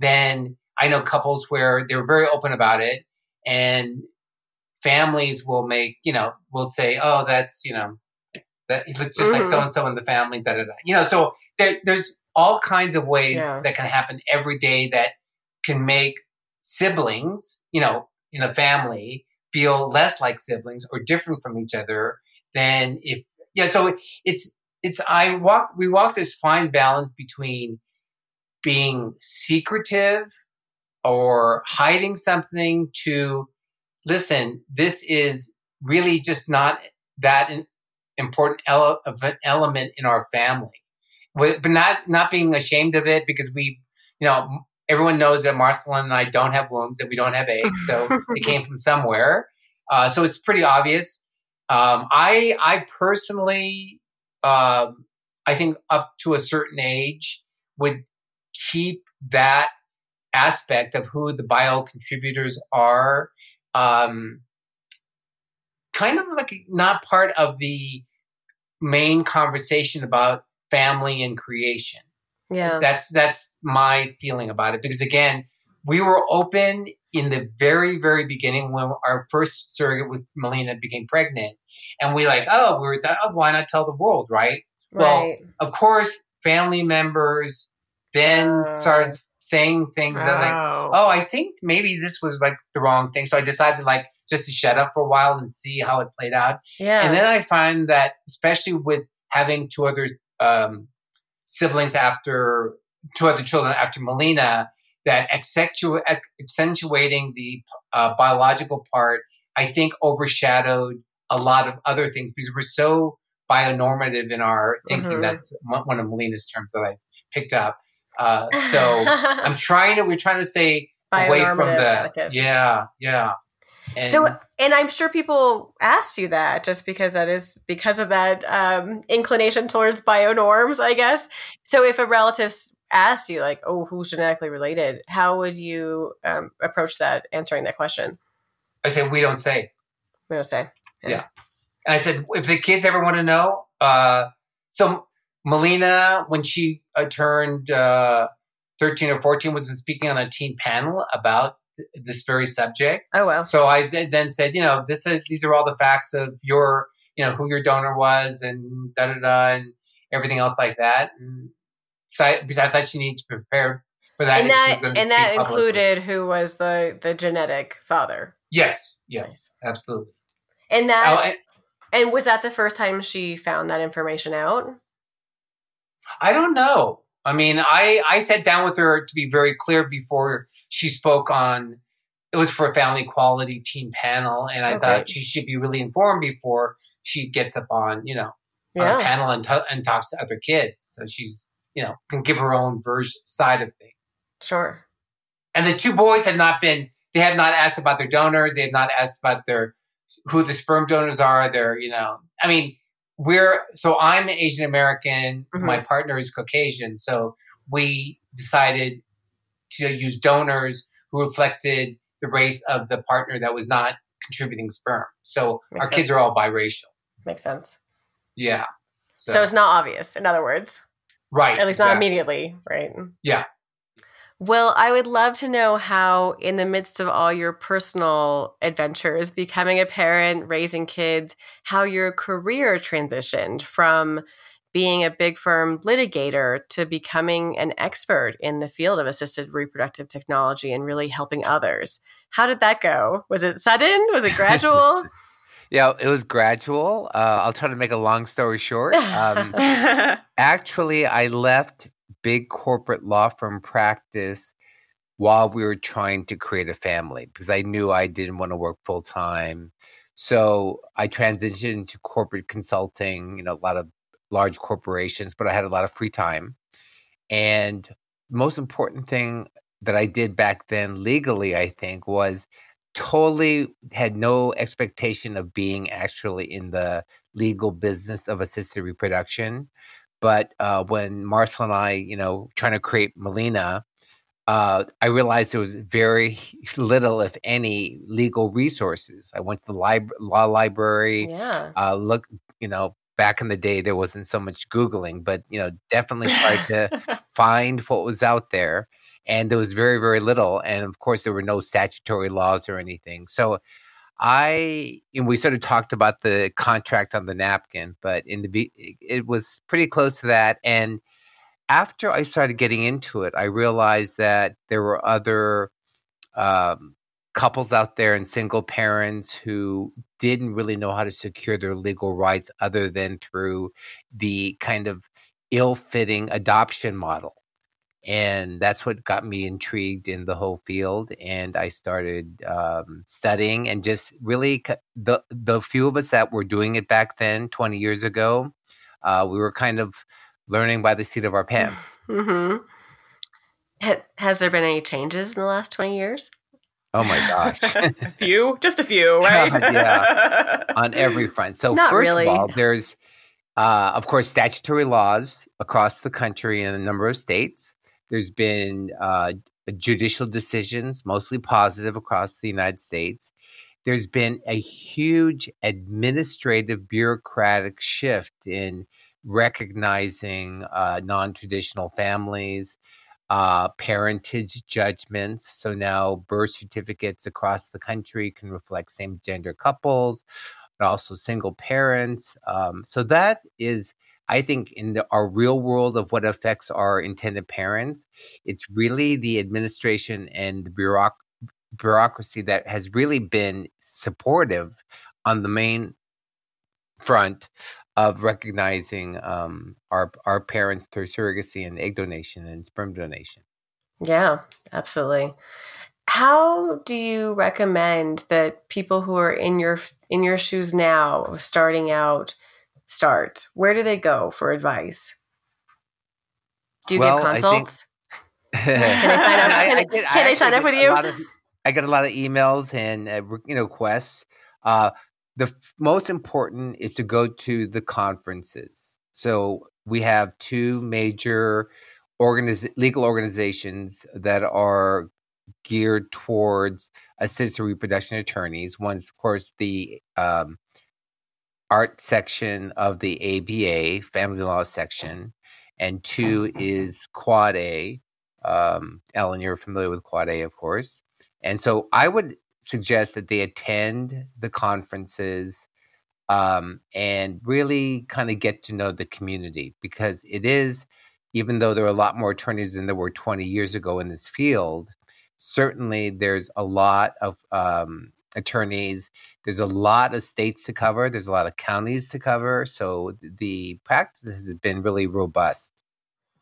S4: then I know couples where they're very open about it and families will make, you know, will say, oh, that's, you know, that he looks just like
S3: Mhm.
S4: so and so in the family, da da da. You know, so there, there's all kinds of ways
S3: Yeah.
S4: that can happen every day that can make siblings, you know, in a family feel less like siblings or different from each other than if, yeah, so it's, it's, I walk, we walk this fine balance between being secretive or hiding something to listen this is really just not that important ele- of an element in our family. But not not being ashamed of it because we you know everyone knows that marcelin and i don't have wombs and we don't have eggs so it came from somewhere. Uh, so it's pretty obvious. Um, i i personally um, i think up to a certain age would keep that aspect of who the bio contributors are um, kind of like not part of the main conversation about family and creation.
S3: Yeah.
S4: that's that's my feeling about it. Because again we were open in the very very beginning when our first surrogate with melina became pregnant. And we like oh we were th- oh, why not tell the world right? Well, of course, family members then
S3: Oh.
S4: started saying things that like,
S2: Oh.
S4: oh, I think maybe this was like the wrong thing. So I decided like just to shut up for a while and see how it played out.
S3: Yeah.
S4: And then I find that especially with having two other um, siblings after two other children after Melina, that accentu- accentuating the uh, biological part, I think overshadowed a lot of other things because we're so bionormative in our thinking.
S3: Mhm.
S4: That's one one of Melina's terms that I picked up. Uh, so I'm trying to. We're trying to say away from that.
S3: etiquette.
S4: Yeah, yeah. And
S3: So, and I'm sure people asked you that just because that is because of that um, inclination towards bio norms, I guess. So, if a relative asked you, like, "Oh, who's genetically related?" How would you um, approach that, answering that question?
S4: I said we don't say.
S3: We don't say. Yeah.
S4: And I said, if the kids ever want to know, uh, so Melina, when she uh, turned uh, 13 or 14, was speaking on a teen panel about th- this very subject.
S3: Oh well.
S4: So I th- then said, you know, this is these are all the facts of your, you know, who your donor was and da da da and everything else like that. And so I, because I thought she needed to prepare for that.
S3: And
S4: if she was
S3: that and that
S4: publicly.
S3: included who was the the genetic father,
S4: Yes, yes, absolutely.
S3: and
S4: Oh,
S3: that
S4: and-
S3: and was that the first time she found that information out?
S4: I don't know. I mean, I I sat down with her to be very clear before she spoke on. It was for a Family Equality team panel, and I
S3: Okay.
S4: thought she should be really informed before she gets up on you know on a panel and t- and talks to other kids, so she's you know can give her own version side of things.
S3: Sure.
S4: And the two boys have not been. They have not asked about their donors. They have not asked about their who the sperm donors are. They're you know. I mean, we're so I'm Asian American.
S3: Mhm.
S4: My partner is Caucasian. So we decided to use donors who reflected the race of the partner that was not contributing sperm. So
S3: Makes
S4: our kids are all biracial.
S3: Makes sense.
S4: Yeah.
S3: So, it's not obvious. In other words.
S4: right.
S3: At least not immediately, right?
S4: Yeah.
S3: Well, I would love to know how, in the midst of all your personal adventures, becoming a parent, raising kids, how your career transitioned from being a big firm litigator to becoming an expert in the field of assisted reproductive technology and really helping others. How did that go? Was it sudden? Was it gradual?
S5: Yeah, it was gradual. Uh, I'll try to make a long story short. Um, actually, I left big corporate law firm practice while we were trying to create a family because I knew I didn't want to work full time. So I transitioned into corporate consulting, you know, a lot of large corporations, but I had a lot of free time. And most important thing
S4: that I did back then legally, I think, was totally had no expectation of being actually in the legal business of assisted reproduction. But uh, when Marcel and I, you know, trying to create Melina, uh, I realized there was very little, if any, legal resources. I went to the lib- law library.
S3: Yeah.
S4: Uh, look, you know, back in the day there wasn't so much googling, but you know, definitely tried to find what was out there, and there was very, very little. And of course, there were no statutory laws or anything. So I and we sort of talked about the contract on the napkin, but in the it was pretty close to that. And after I started getting into it, I realized that there were other um, couples out there and single parents who didn't really know how to secure their legal rights other than through the kind of ill-fitting adoption model and that's what got me intrigued in the whole field and i started um, studying and just really the the few of us that were doing it back then 20 years ago uh, we were kind of learning by the seat of our pants.
S3: Mm-hmm. has there been any changes in the last 20 years?
S4: Oh my gosh.
S2: A few? Just a few right?
S4: Yeah on every front. So
S3: Not
S4: first
S3: really.
S4: of all there's uh, of course statutory laws across the country in a number of states there's been uh, judicial decisions, mostly positive across the United States. There's been a huge administrative bureaucratic shift in recognizing uh, non traditional families, uh, parentage judgments. So now birth certificates across the country can reflect same gender couples, but also single parents. Um, so that is I think in the, our real world of what affects our intended parents, it's really the administration and the bureauc- bureaucracy that has really been supportive on the main front of recognizing um, our our parents through surrogacy and egg donation and sperm donation.
S3: Yeah, absolutely. How do you recommend that people who are in your in your shoes now, starting out, start? Where do they go for advice? Do you
S4: Well,
S3: give
S4: I think-
S3: consults?
S4: can
S3: they sign up- can they- can they sign up with you?
S4: I get a lot of emails and uh, you know requests. Uh, the f- most important is to go to the conferences. So we have two major organiz- legal organizations that are geared towards assisted reproduction attorneys. One's, of course, the um, art section of the ABA, family law section, and two is Quad A. Um, Ellen, you're familiar with Quad A, of course. And so I would suggest that they attend the conferences um, and really kind of get to know the community because it is, even though there are a lot more attorneys than there were 20 years ago in this field, certainly there's a lot of um, attorneys. There's a lot of states to cover. There's a lot of counties to cover. So the practice has been really robust.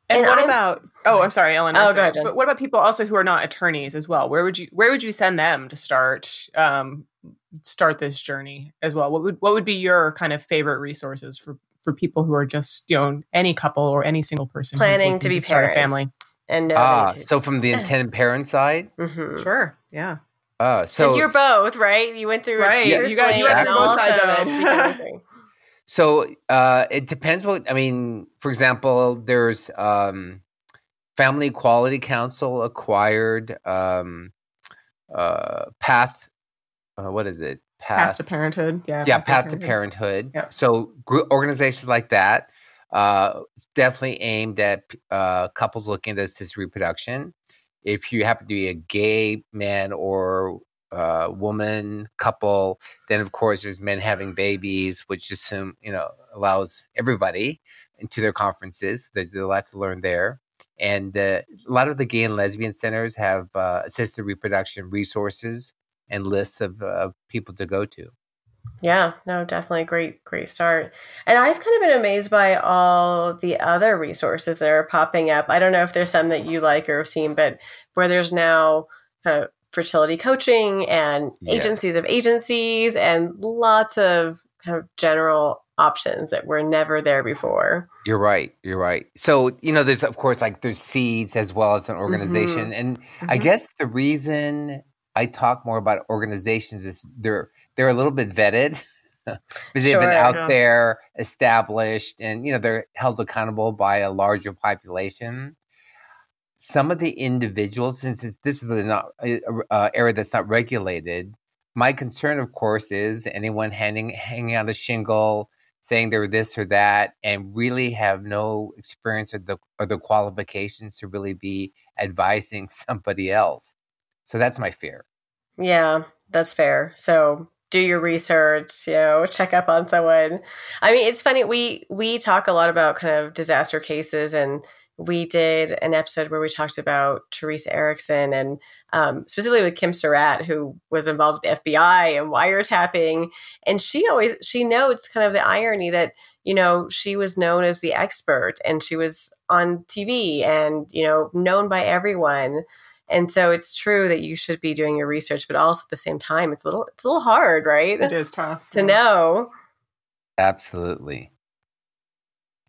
S2: And,
S3: And
S2: what
S3: I'm-
S2: about? Oh, I'm sorry, Ellen.
S3: Oh,
S2: also,
S3: go ahead,
S2: But what about people also who are not attorneys as well? Where would you Where would you send them to start um, start this journey as well? What would What would be your kind of favorite resources for for people who are just you know any couple or any single person who's
S3: Planning
S2: looking
S3: to be
S2: start a family?
S3: And
S4: Ah,
S3: they
S4: so from the intended parent side.
S3: Mhm.
S2: Sure. Yeah.
S4: Uh,
S3: So
S4: so
S3: you're both right. You went through it
S2: Right, you got-
S4: you got
S2: both sides of it.
S3: became a thing.
S4: So uh, it depends what I mean. For example, there's um, Family Equality Council acquired um, uh, Path. Uh, what is it?
S2: Path to parenthood. Yeah.
S4: yeah, Path to Parenthood.
S2: Yeah.
S4: So group organizations like that uh, it's definitely aimed at uh, couples looking at assisted reproduction. If you happen to be a gay man or uh, woman couple, then of course there's men having babies, which assume you know allows everybody into their conferences. There's a lot to learn there. And uh, a lot of the gay and lesbian centers have uh, assisted reproduction resources and lists of uh, people to go to.
S3: Yeah, no, definitely great, great start. And I've kind of been amazed by all the other resources that are popping up. I don't know if there's some that you like or have seen, but where there's now kind of fertility coaching and
S4: Yes.
S3: agencies of agencies and lots of kind of general options that were never there before.
S4: You're right. You're right. So, you know, there's of course like there's seeds as well as an organization.
S2: Mm-hmm.
S4: And I
S2: Mhm.
S4: guess the reason I talk more about organizations is they're they're a little bit vetted because they've been out there, established, and you know they're held accountable by a larger population. Some of the individuals, since this is a not a, a area that's not regulated, my concern, of course, is anyone handing hanging out a shingle saying they're this or that and really have no experience or the or the qualifications to really be advising somebody else. So that's my fear.
S3: Yeah, that's fair. So do your research, you know, check up on someone. I mean, it's funny we we talk a lot about kind of disaster cases and we did an episode where we talked about Theresa Erickson and um, specifically with Kim Surratt, who was involved with the FBI and wiretapping. And she always she notes kind of the irony that you know she was known as the expert and she was on TV and you know known by everyone. And so it's true that you should be doing your research, but also at the same time, it's a little it's a little hard, right?
S2: It is tough
S3: To
S2: yeah.
S3: know.
S4: Absolutely.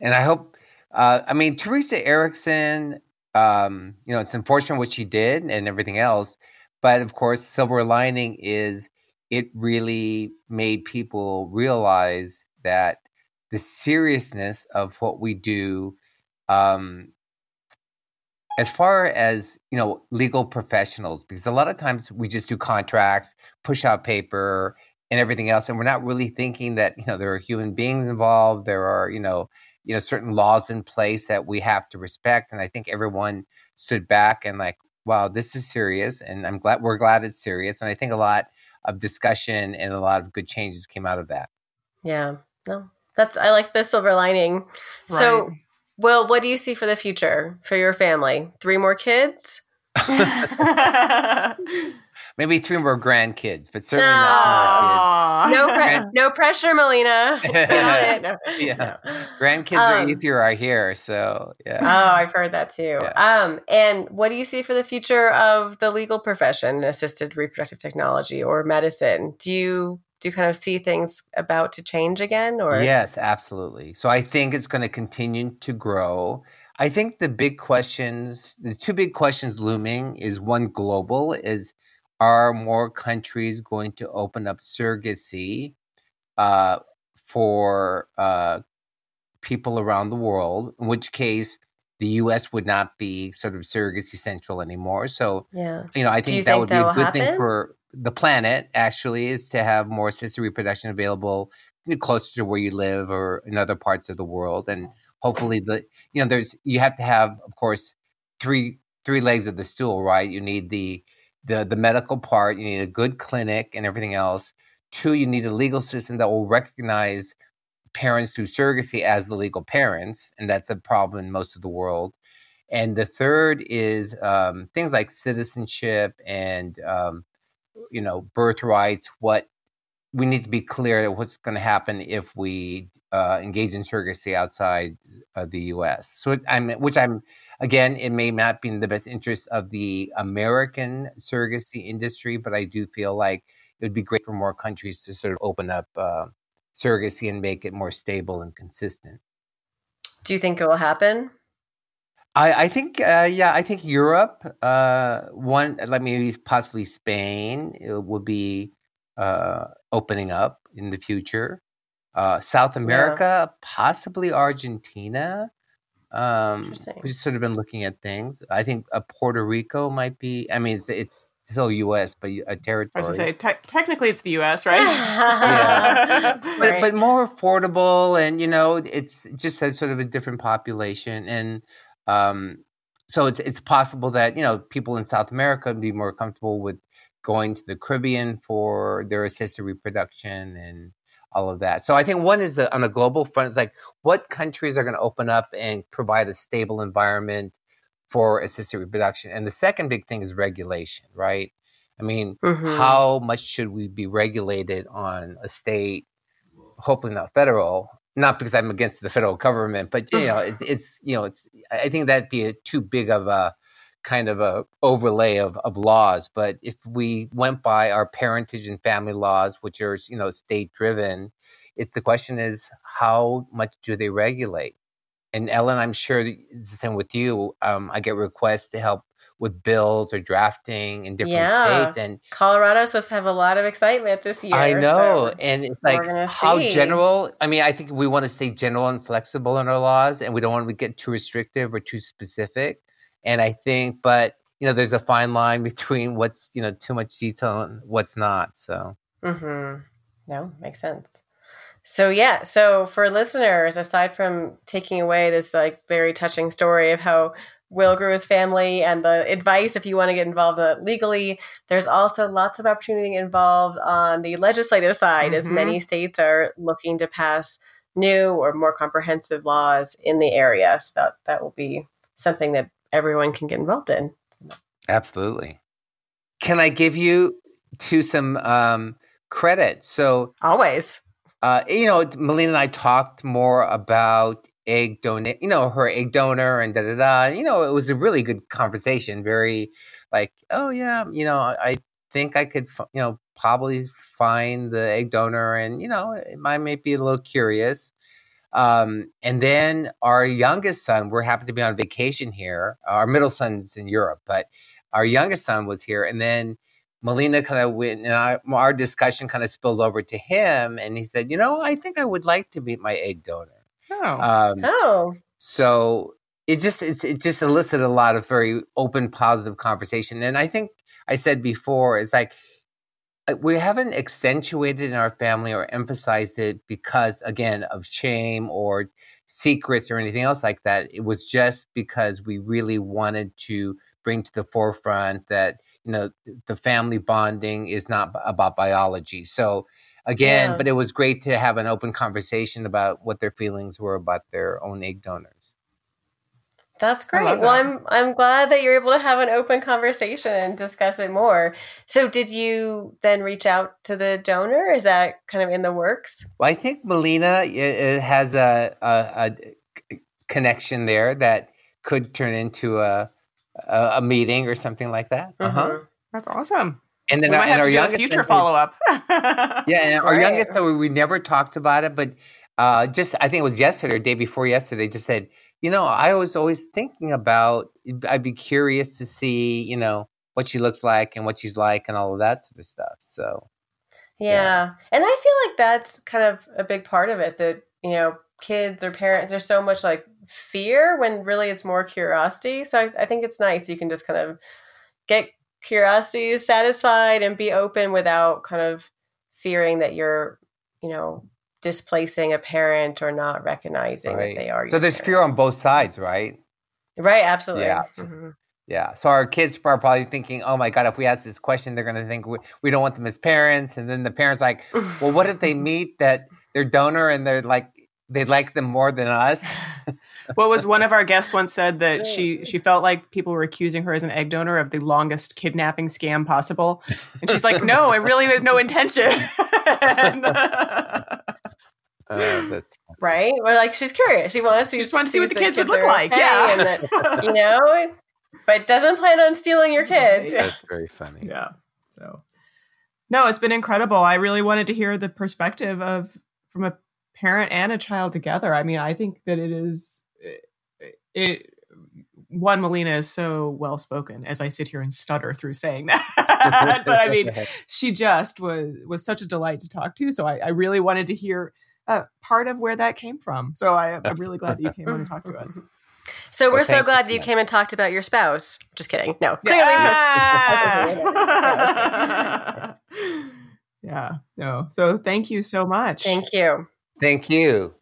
S4: And I hope, uh, I mean, Theresa Erickson, um, you know, it's unfortunate what she did and everything else. But of course, silver lining is it really made people realize that the seriousness of what we do, um, as far as you know, legal professionals, because a lot of times we just do contracts, push out paper, and everything else and we're not really thinking that you know there are human beings involved there are you know you know certain laws in place that we have to respect and i think everyone stood back and like wow this is serious and i'm glad we're glad it's serious and i think a lot of discussion and a lot of good changes came out of that
S3: Yeah. No. That's I like the silver lining. So Will, what do you see for the future for your family? Three more kids?
S2: Right.
S4: maybe three more grandkids but certainly not
S2: Aw.
S3: No, pre- no pressure, Melina. No.
S4: Yeah.
S3: No.
S4: more kids grandkids are
S3: Um,
S4: easier i hear so yeah
S3: Oh, I've heard that too. Um, and what do you see for the future of the legal profession, assisted reproductive technology or medicine? Do you do you kind of see things about to change again, or
S4: Yes, absolutely. So I think it's going to continue to grow. I think the big questions, the two big questions looming is one global is are more countries going to open up surrogacy uh, for uh, people around the world, in which case the US would not be sort of surrogacy central anymore. So
S3: yeah,
S4: you know, I think that
S3: think
S4: would be a good thing for the planet. Actually, is to have more assisted reproduction available closer to where you live or in other parts of the world, and hopefully, the you know, there's you have to have, of course, three three legs of the stool, right? You need the the the medical part, you need a good clinic, and everything else. Two, you need a legal system that will recognize parents through surrogacy as the legal parents, and that's a problem in most of the world. And the third is um, things like citizenship and um, you know birth rights, What we need to be clear that what's going to happen if we uh, engage in surrogacy outside of the U.S. So it, I'm, which I'm again, it may not be in the best interest of the American surrogacy industry, but I do feel like it would be great for more countries to sort of open up uh, surrogacy and make it more stable and consistent.
S3: do you think it will happen?
S4: I, I think, uh, yeah, I think Europe, uh, one, like maybe possibly Spain, it would be uh, opening up in the future. Uh, South America, possibly Argentina. Um, we've sort of been looking at things. I think uh, Puerto Rico might be. I mean, it's, it's still U.S., but a territory.
S2: I was gonna say, te- technically it's the U.S., right?
S3: Yeah.
S4: but,
S3: Right.
S4: but more affordable and you know it's just a sort of a different population and um so it's it's possible that you know people in South America would be more comfortable with going to the Caribbean for their assisted reproduction and all of that. So I think one is uh on a global front is like what countries are going to open up and provide a stable environment for assisted reproduction. And the second big thing is regulation, right? I mean,
S3: Mhm.
S4: how much should we be regulated on a state hopefully not federal not because i'm against the federal government but you know it, it's you know it's i think that'd be a too big of a kind of a overlay of, of laws but if we went by our parentage and family laws which are you know state driven it's the question is how much do they regulate? And Ellen, I'm sure it's the same with you. Um, I get requests to help with bills or drafting in different
S3: Yeah.
S4: states, and
S3: Colorado's supposed to have a lot of excitement this year.
S4: I know,
S3: so-
S4: and it's like how
S3: see.
S4: general. I mean, I think we want to stay general and flexible in our laws, and we don't want to get too restrictive or too specific. And I think, but you know, there's a fine line between what's you know too much detail and what's not. So
S3: Mm-hmm. No, makes sense. So yeah, so for listeners, aside from taking away this like very touching story of how Will grew his family and the advice if you want to get involved uh, legally, there's also lots of opportunity involved on the legislative side, as
S2: Mhm.
S3: many states are looking to pass new or more comprehensive laws in the area. So that that will be something that everyone can get involved in.
S4: absolutely. Can I give you to some um, credit? So
S3: Always.
S4: Uh, you know, Melina and I talked more about egg donate, you know, her egg donor and da da da. You know, it was a really good conversation. Very like, oh yeah, you know, I think I could, you know, probably find the egg donor, and you know, I might be a little curious. Um, and then our youngest son, we're happen to be on vacation here. Our middle son's in Europe, but our youngest son was here, and then Melina kind of went, and I, our discussion kind of spilled over to him, and he said, "You know, I think I would like to meet my egg donor."
S2: Oh.
S4: Um,
S3: Oh,
S4: so it just it's, it just elicited a lot of very open, positive conversation, and I think I said before it's like we haven't accentuated in our family or emphasized it because again of shame or secrets or anything else like that. It was just because we really wanted to bring to the forefront that you know the family bonding is not about biology. So again,
S3: Yeah.
S4: but it was great to have an open conversation about what their feelings were about their own egg donors.
S3: That's great.
S2: love
S3: Well. I'm I'm glad that you're able to have an open conversation and discuss it more. So, did you then reach out to the donor? Is that kind of in the works?
S4: Well, I think Melina i- i- has a, a, a connection there that could turn into a a, a meeting or something like that. Uh-huh.
S3: Mhm.
S2: That's awesome.
S4: And
S2: We
S4: then our,
S2: might
S4: and
S2: have
S4: our
S2: to do a
S4: youngest
S2: future follow up.
S4: Yeah, and our
S3: Right.
S4: youngest son, we, we never talked about it, but uh, just I think it was yesterday or day before yesterday. Just said, you know, I was always thinking about. I'd be curious to see, you know, what she looks like and what she's like and all of that sort of stuff. So
S3: Yeah.
S4: Yeah.
S3: and I feel like that's kind of a big part of it. That you know, kids or parents, there's so much like fear when really it's more curiosity. So I, I think it's nice you can just kind of get curiosity satisfied and be open without kind of fearing that you're, you know, displacing a parent or not recognizing
S4: Right.
S3: that they are.
S4: so
S3: your
S4: there's
S3: parent.
S4: fear on both sides, right?
S3: Right, absolutely.
S4: Yeah.
S3: Mhm.
S4: Yeah. So our kids are probably thinking, oh my God, if we ask this question, they're going to think we, we don't want them as parents. And then the parents like, well, what if they meet that their donor and they're like, they like them more than us?
S2: what was one of our guests once said that she she felt like people were accusing her as an egg donor of the longest kidnapping scam possible, and she's like, "No, it really has no intention." And, uh,
S4: that's
S3: Right? Or like she's curious. She wants to
S2: She just wanted to see what the
S3: if
S2: kids would look like,
S3: okay
S2: yeah.
S3: And that, you know, but doesn't plan on stealing your kids.
S2: Right.
S4: that's very funny.
S2: yeah. So, no, it's been incredible. I really wanted to hear the perspective of from a parent and a child together. I mean, I think that it is it. it one Melina is so well spoken as I sit here and stutter through saying that. but I mean, she just was was such a delight to talk to. So I, I really wanted to hear uh, part of where that came from. So I, I'm really glad that you came on and talked to us.
S3: So we're
S4: Well,
S3: so
S4: thank you
S3: glad that you came and talked about your spouse. Just kidding. No, clearly.
S2: Yeah. yeah. No. So thank you so much.
S3: Thank you.
S4: Thank you.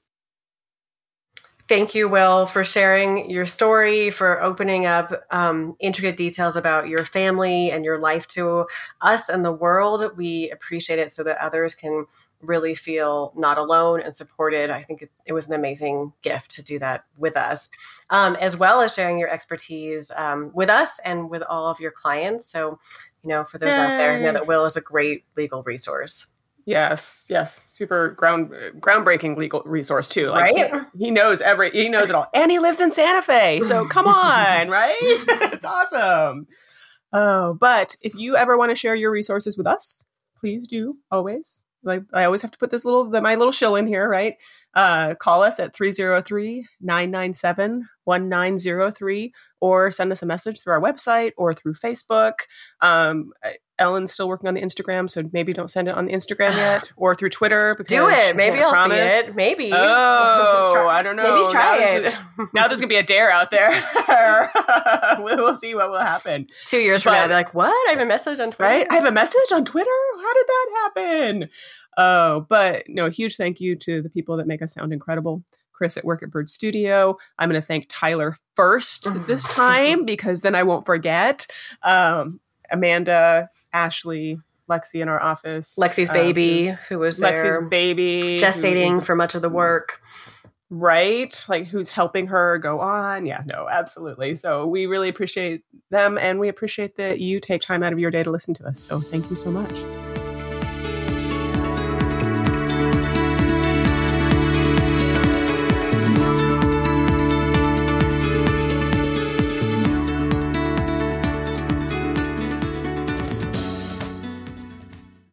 S3: Thank you, Will, for sharing your story, for opening up um, intricate details about your family and your life to us and the world. We appreciate it so that others can really feel not alone and supported. I think it, it was an amazing gift to do that with us, um, as well as sharing your expertise um, with us and with all of your clients. So, you know, for those out there, know that Will is a great legal resource.
S2: Yes. Yes. Super ground groundbreaking legal resource too. Like
S3: Right?
S2: he, he knows every he knows it all, and he lives in Santa Fe. So come on, right? it's awesome. Oh, but if you ever want to share your resources with us, please do always like I always have to put this little the, my little shill in here, right? Uh, call us at 303-997-1903 or send us a message through our website or through Facebook. Um, Ellen's still working on the Instagram, so maybe don't send it on the Instagram yet or through Twitter. Because
S3: Do it. Maybe I'll
S2: promise.
S3: see it. Maybe.
S2: Oh, I don't know.
S3: Maybe try
S2: now
S3: it.
S2: There's, now there's gonna be a dare out there. we'll, see what will happen.
S3: Two years from now, I'll be like, what? I have a message on Twitter.
S2: Right? I have a message on Twitter. How did that happen? Oh, but no, huge thank you to the people that make us sound incredible. Chris at Work at Bird Studio. I'm going to thank Tyler first this time because then I won't forget. Um, Amanda, Ashley, Lexi in our office.
S3: Lexi's
S2: um,
S3: baby, who was there
S2: Lexi's baby.
S3: gestating for much of the work.
S2: right? Like who's helping her go on? Yeah, no, absolutely. So we really appreciate them and we appreciate that you take time out of your day to listen to us. So thank you so much.